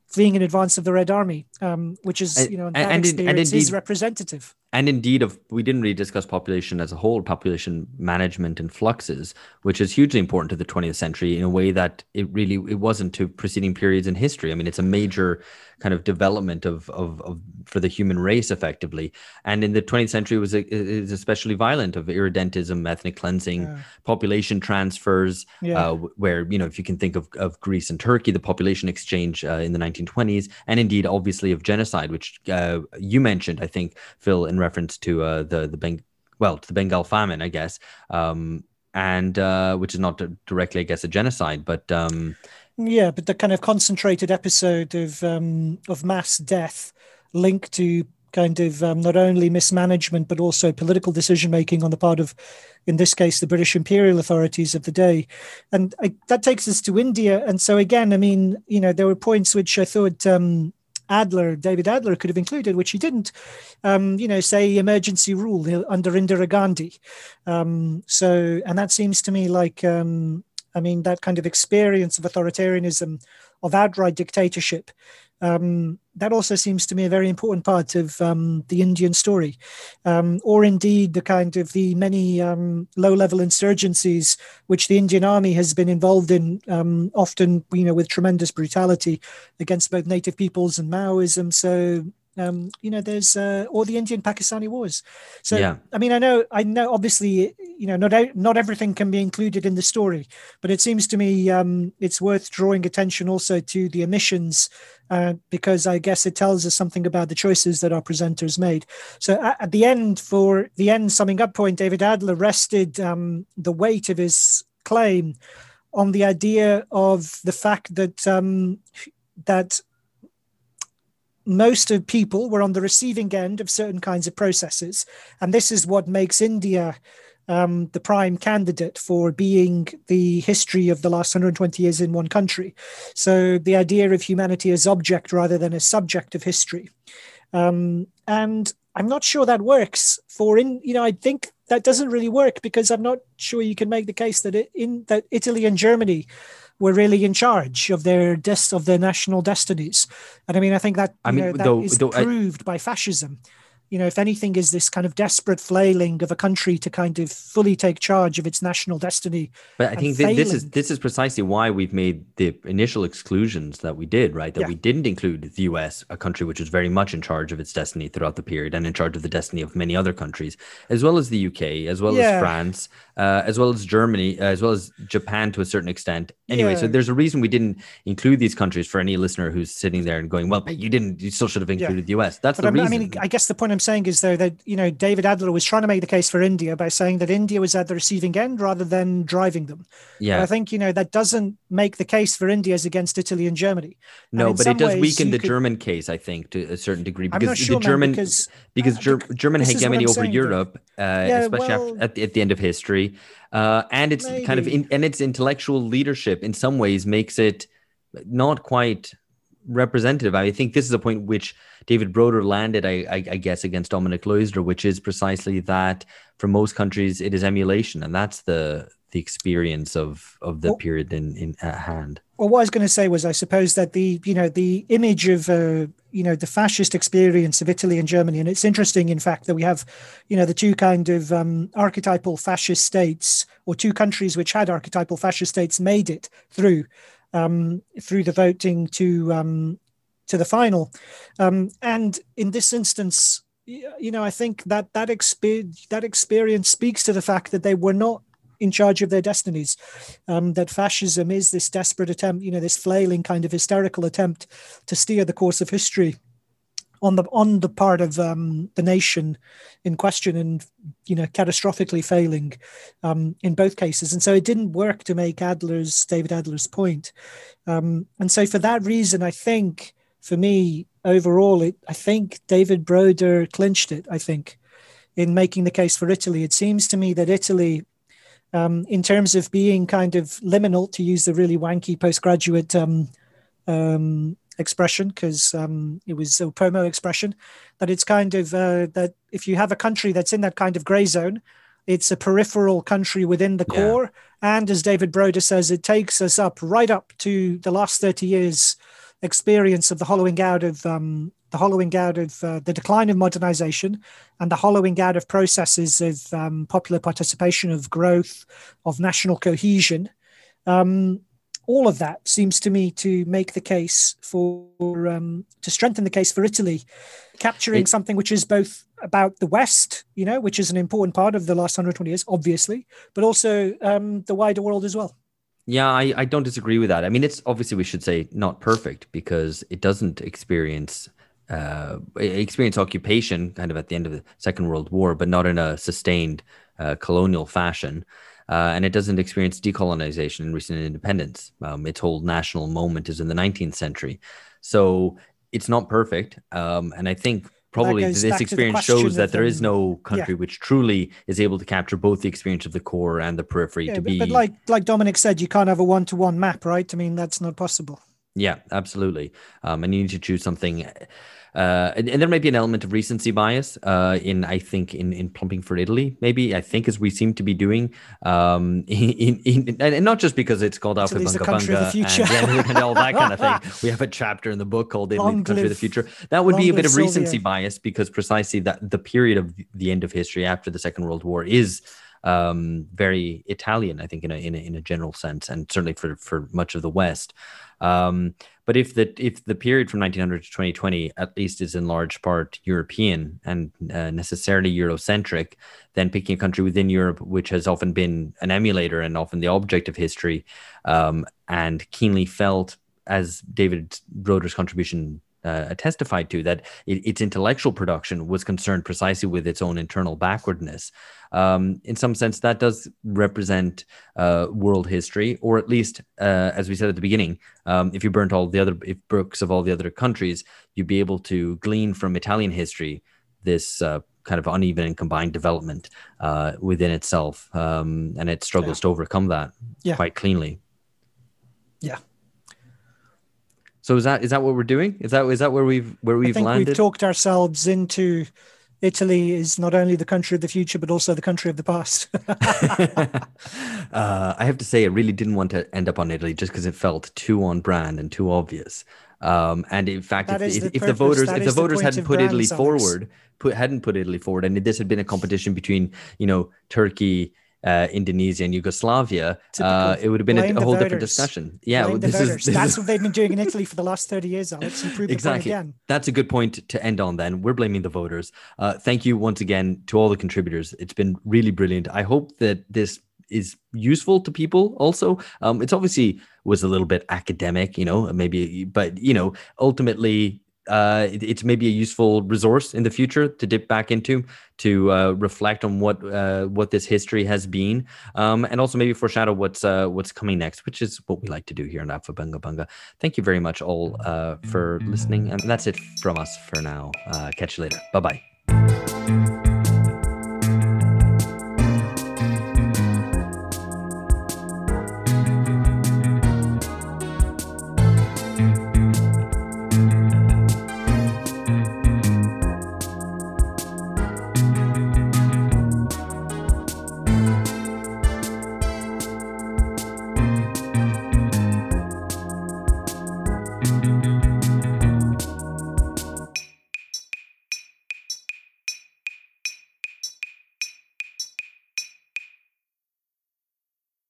fleeing in advance of the Red Army, um, which is, you know, that and, experience and indeed, is representative and indeed of we didn't really discuss population as a whole population management and fluxes which is hugely important to the 20th century in a way that it really it wasn't to preceding periods in history i mean it's a major kind of development of of, of for the human race effectively and in the 20th century it was is especially violent of irredentism ethnic cleansing yeah. population transfers yeah. uh, where you know if you can think of, of greece and turkey the population exchange uh, in the 1920s and indeed obviously of genocide which uh, you mentioned i think phil in reference to uh, the the Beng- well to the Bengal famine, I guess, um, and uh, which is not directly, I guess, a genocide, but um, yeah, but the kind of concentrated episode of um, of mass death linked to kind of um, not only mismanagement but also political decision making on the part of, in this case, the British imperial authorities of the day, and I, that takes us to India. And so again, I mean, you know, there were points which I thought um, Adler, David Adler, could have included, which he didn't. Um, you know, say emergency rule under Indira Gandhi. Um, so, and that seems to me like, um, I mean, that kind of experience of authoritarianism, of outright dictatorship, um, that also seems to me a very important part of um, the Indian story, um, or indeed the kind of the many um, low-level insurgencies which the Indian army has been involved in, um, often you know with tremendous brutality against both native peoples and Maoism. So um, you know, there's uh, or the Indian-Pakistani wars. So, yeah. I mean, I know, I know, obviously, you know, not not everything can be included in the story, but it seems to me um, it's worth drawing attention also to the omissions uh, because I guess it tells us something about the choices that our presenters made. So, at, at the end, for the end summing up point, David Adler rested um, the weight of his claim on the idea of the fact that um, that most of people were on the receiving end of certain kinds of processes. And this is what makes India um, the prime candidate for being the history of the last 120 years in one country. So the idea of humanity as object rather than as subject of history. Um, and I'm not sure that works for in, you know, I think that doesn't really work because I'm not sure you can make the case that it, in that Italy and Germany were really in charge of their des- of their national destinies. And I mean, I think that I mean, know, that though, is though proved I... by fascism you know, if anything, is this kind of desperate flailing of a country to kind of fully take charge of its national destiny. But I think th- this is this is precisely why we've made the initial exclusions that we did, right? That yeah. we didn't include the U.S., a country which was very much in charge of its destiny throughout the period, and in charge of the destiny of many other countries, as well as the U.K., as well yeah. as France, uh, as well as Germany, uh, as well as Japan to a certain extent. Anyway, yeah. so there's a reason we didn't include these countries for any listener who's sitting there and going, "Well, you didn't. You still should have included the U.S." That's but the reason. I mean, I guess the point I'm saying is though that you know David Adler was trying to make the case for India by saying that India was at the receiving end rather than driving them. Yeah, I think you know that doesn't make the case for India as against Italy and Germany. No, and but it does weaken the could... German case, I think, to a certain degree because sure, the German man, because, because uh, German hegemony over saying, Europe, uh, yeah, especially well, after, at, the, at the end of history, uh, and it's kind of in, and its intellectual leadership in some ways makes it not quite representative. I think this is a point which David Broder landed, I, I, I, guess, against Dominic Leusder, which is precisely that for most countries it is emulation, and that's the the experience of of the well, period in in at hand. Well, what I was going to say was, I suppose that the you know the image of uh, you know the fascist experience of Italy and Germany, and it's interesting, in fact, that we have you know the two kind of um, archetypal fascist states, or two countries which had archetypal fascist states, made it through um, through the voting to um, to the final, um, and in this instance, you know, I think that that experience that experience speaks to the fact that they were not in charge of their destinies. Um, that fascism is this desperate attempt, you know, this flailing kind of hysterical attempt to steer the course of history on the on the part of um, the nation in question, and you know, catastrophically failing um, in both cases. And so it didn't work to make Adler's David Adler's point. Um, and so for that reason, I think for me overall, it, I think David Broder clinched it. I think in making the case for Italy, it seems to me that Italy um, in terms of being kind of liminal, to use the really wanky postgraduate um, um, expression, because um, it was a promo expression, that it's kind of uh, that if you have a country that's in that kind of gray zone, it's a peripheral country within the core. And as David Broder says, it takes us up right up to the last 30 years experience of the hollowing out of um, the hollowing out of uh, the decline of modernization and the hollowing out of processes of um, popular participation, of growth, of national cohesion. Um, all of that seems to me to make the case for um, to strengthen the case for Italy, capturing it, something which is both about the West, you know, which is an important part of the last 120 years, obviously, but also um, the wider world as well. Yeah, I, I don't disagree with that. I mean, it's obviously we should say not perfect because it doesn't experience uh, experience occupation kind of at the end of the Second World War, but not in a sustained uh, colonial fashion. Uh, and it doesn't experience decolonization and recent independence. Um, its whole national moment is in the 19th century. So it's not perfect. Um, and I think probably this experience shows that there is no country yeah. which truly is able to capture both the experience of the core and the periphery yeah, to but, be. But like like Dominic said, you can't have a one to one map, right? I mean, that's not possible. Yeah, absolutely. Um, and you need to choose something uh, and, and, there may be an element of recency bias uh, in, I think, in, in plumping for Italy. Maybe I think as we seem to be doing, um, in, in, and not just because it's called Aufhebunga Bunga and, and, all that kind of thing. We have a chapter in the book called Italy, the Country of the Future. That would be a bit of recency bias because precisely that the period of the end of history after the Second World War is um, very Italian, I think, in a, in a, in a general sense, and certainly for for much of the West. Um, but if the if the period from 1900 to 2020 at least is in large part European and uh, necessarily Eurocentric, then picking a country within Europe which has often been an emulator and often the object of history, um, and keenly felt as David Broder's contribution uh, testified to that it, its intellectual production was concerned precisely with its own internal backwardness. Um, in some sense, that does represent uh, world history, or at least, uh, as we said at the beginning, um, if you burnt all the other if books of all the other countries, you'd be able to glean from Italian history this uh, kind of uneven and combined development uh, within itself, um, and it struggles yeah. to overcome that yeah. quite cleanly. Yeah, so is that is that what we're doing? Is that is that where we've where we've I think landed? We've talked ourselves into Italy is not only the country of the future but also the country of the past. uh, I have to say, I really didn't want to end up on Italy just because it felt too on brand and too obvious. Um, and in fact, if, if, the, if the voters that if the voters hadn't put Italy forward, put hadn't put Italy forward, and this had been a competition between you know Turkey uh, Indonesia and Yugoslavia, uh, it would have been a, a, whole voters. different discussion. Yeah, well, this is, this that's is... what they've been doing in Italy for the last 30 years, Alex. exactly. That's a good point to end on then. We're blaming the voters. Uh, thank you once again to all the contributors. It's been really brilliant. I hope that this is useful to people also. Um, it's obviously was a little bit academic, you know, maybe, but, you know, ultimately uh, it, it's maybe a useful resource in the future to dip back into to uh, reflect on what uh, what this history has been, um, and also maybe foreshadow what's uh, what's coming next, which is what we like to do here in Aufhebunga Bunga. Thank you very much all uh, for listening, and that's it from us for now. Uh, catch you later. Bye bye.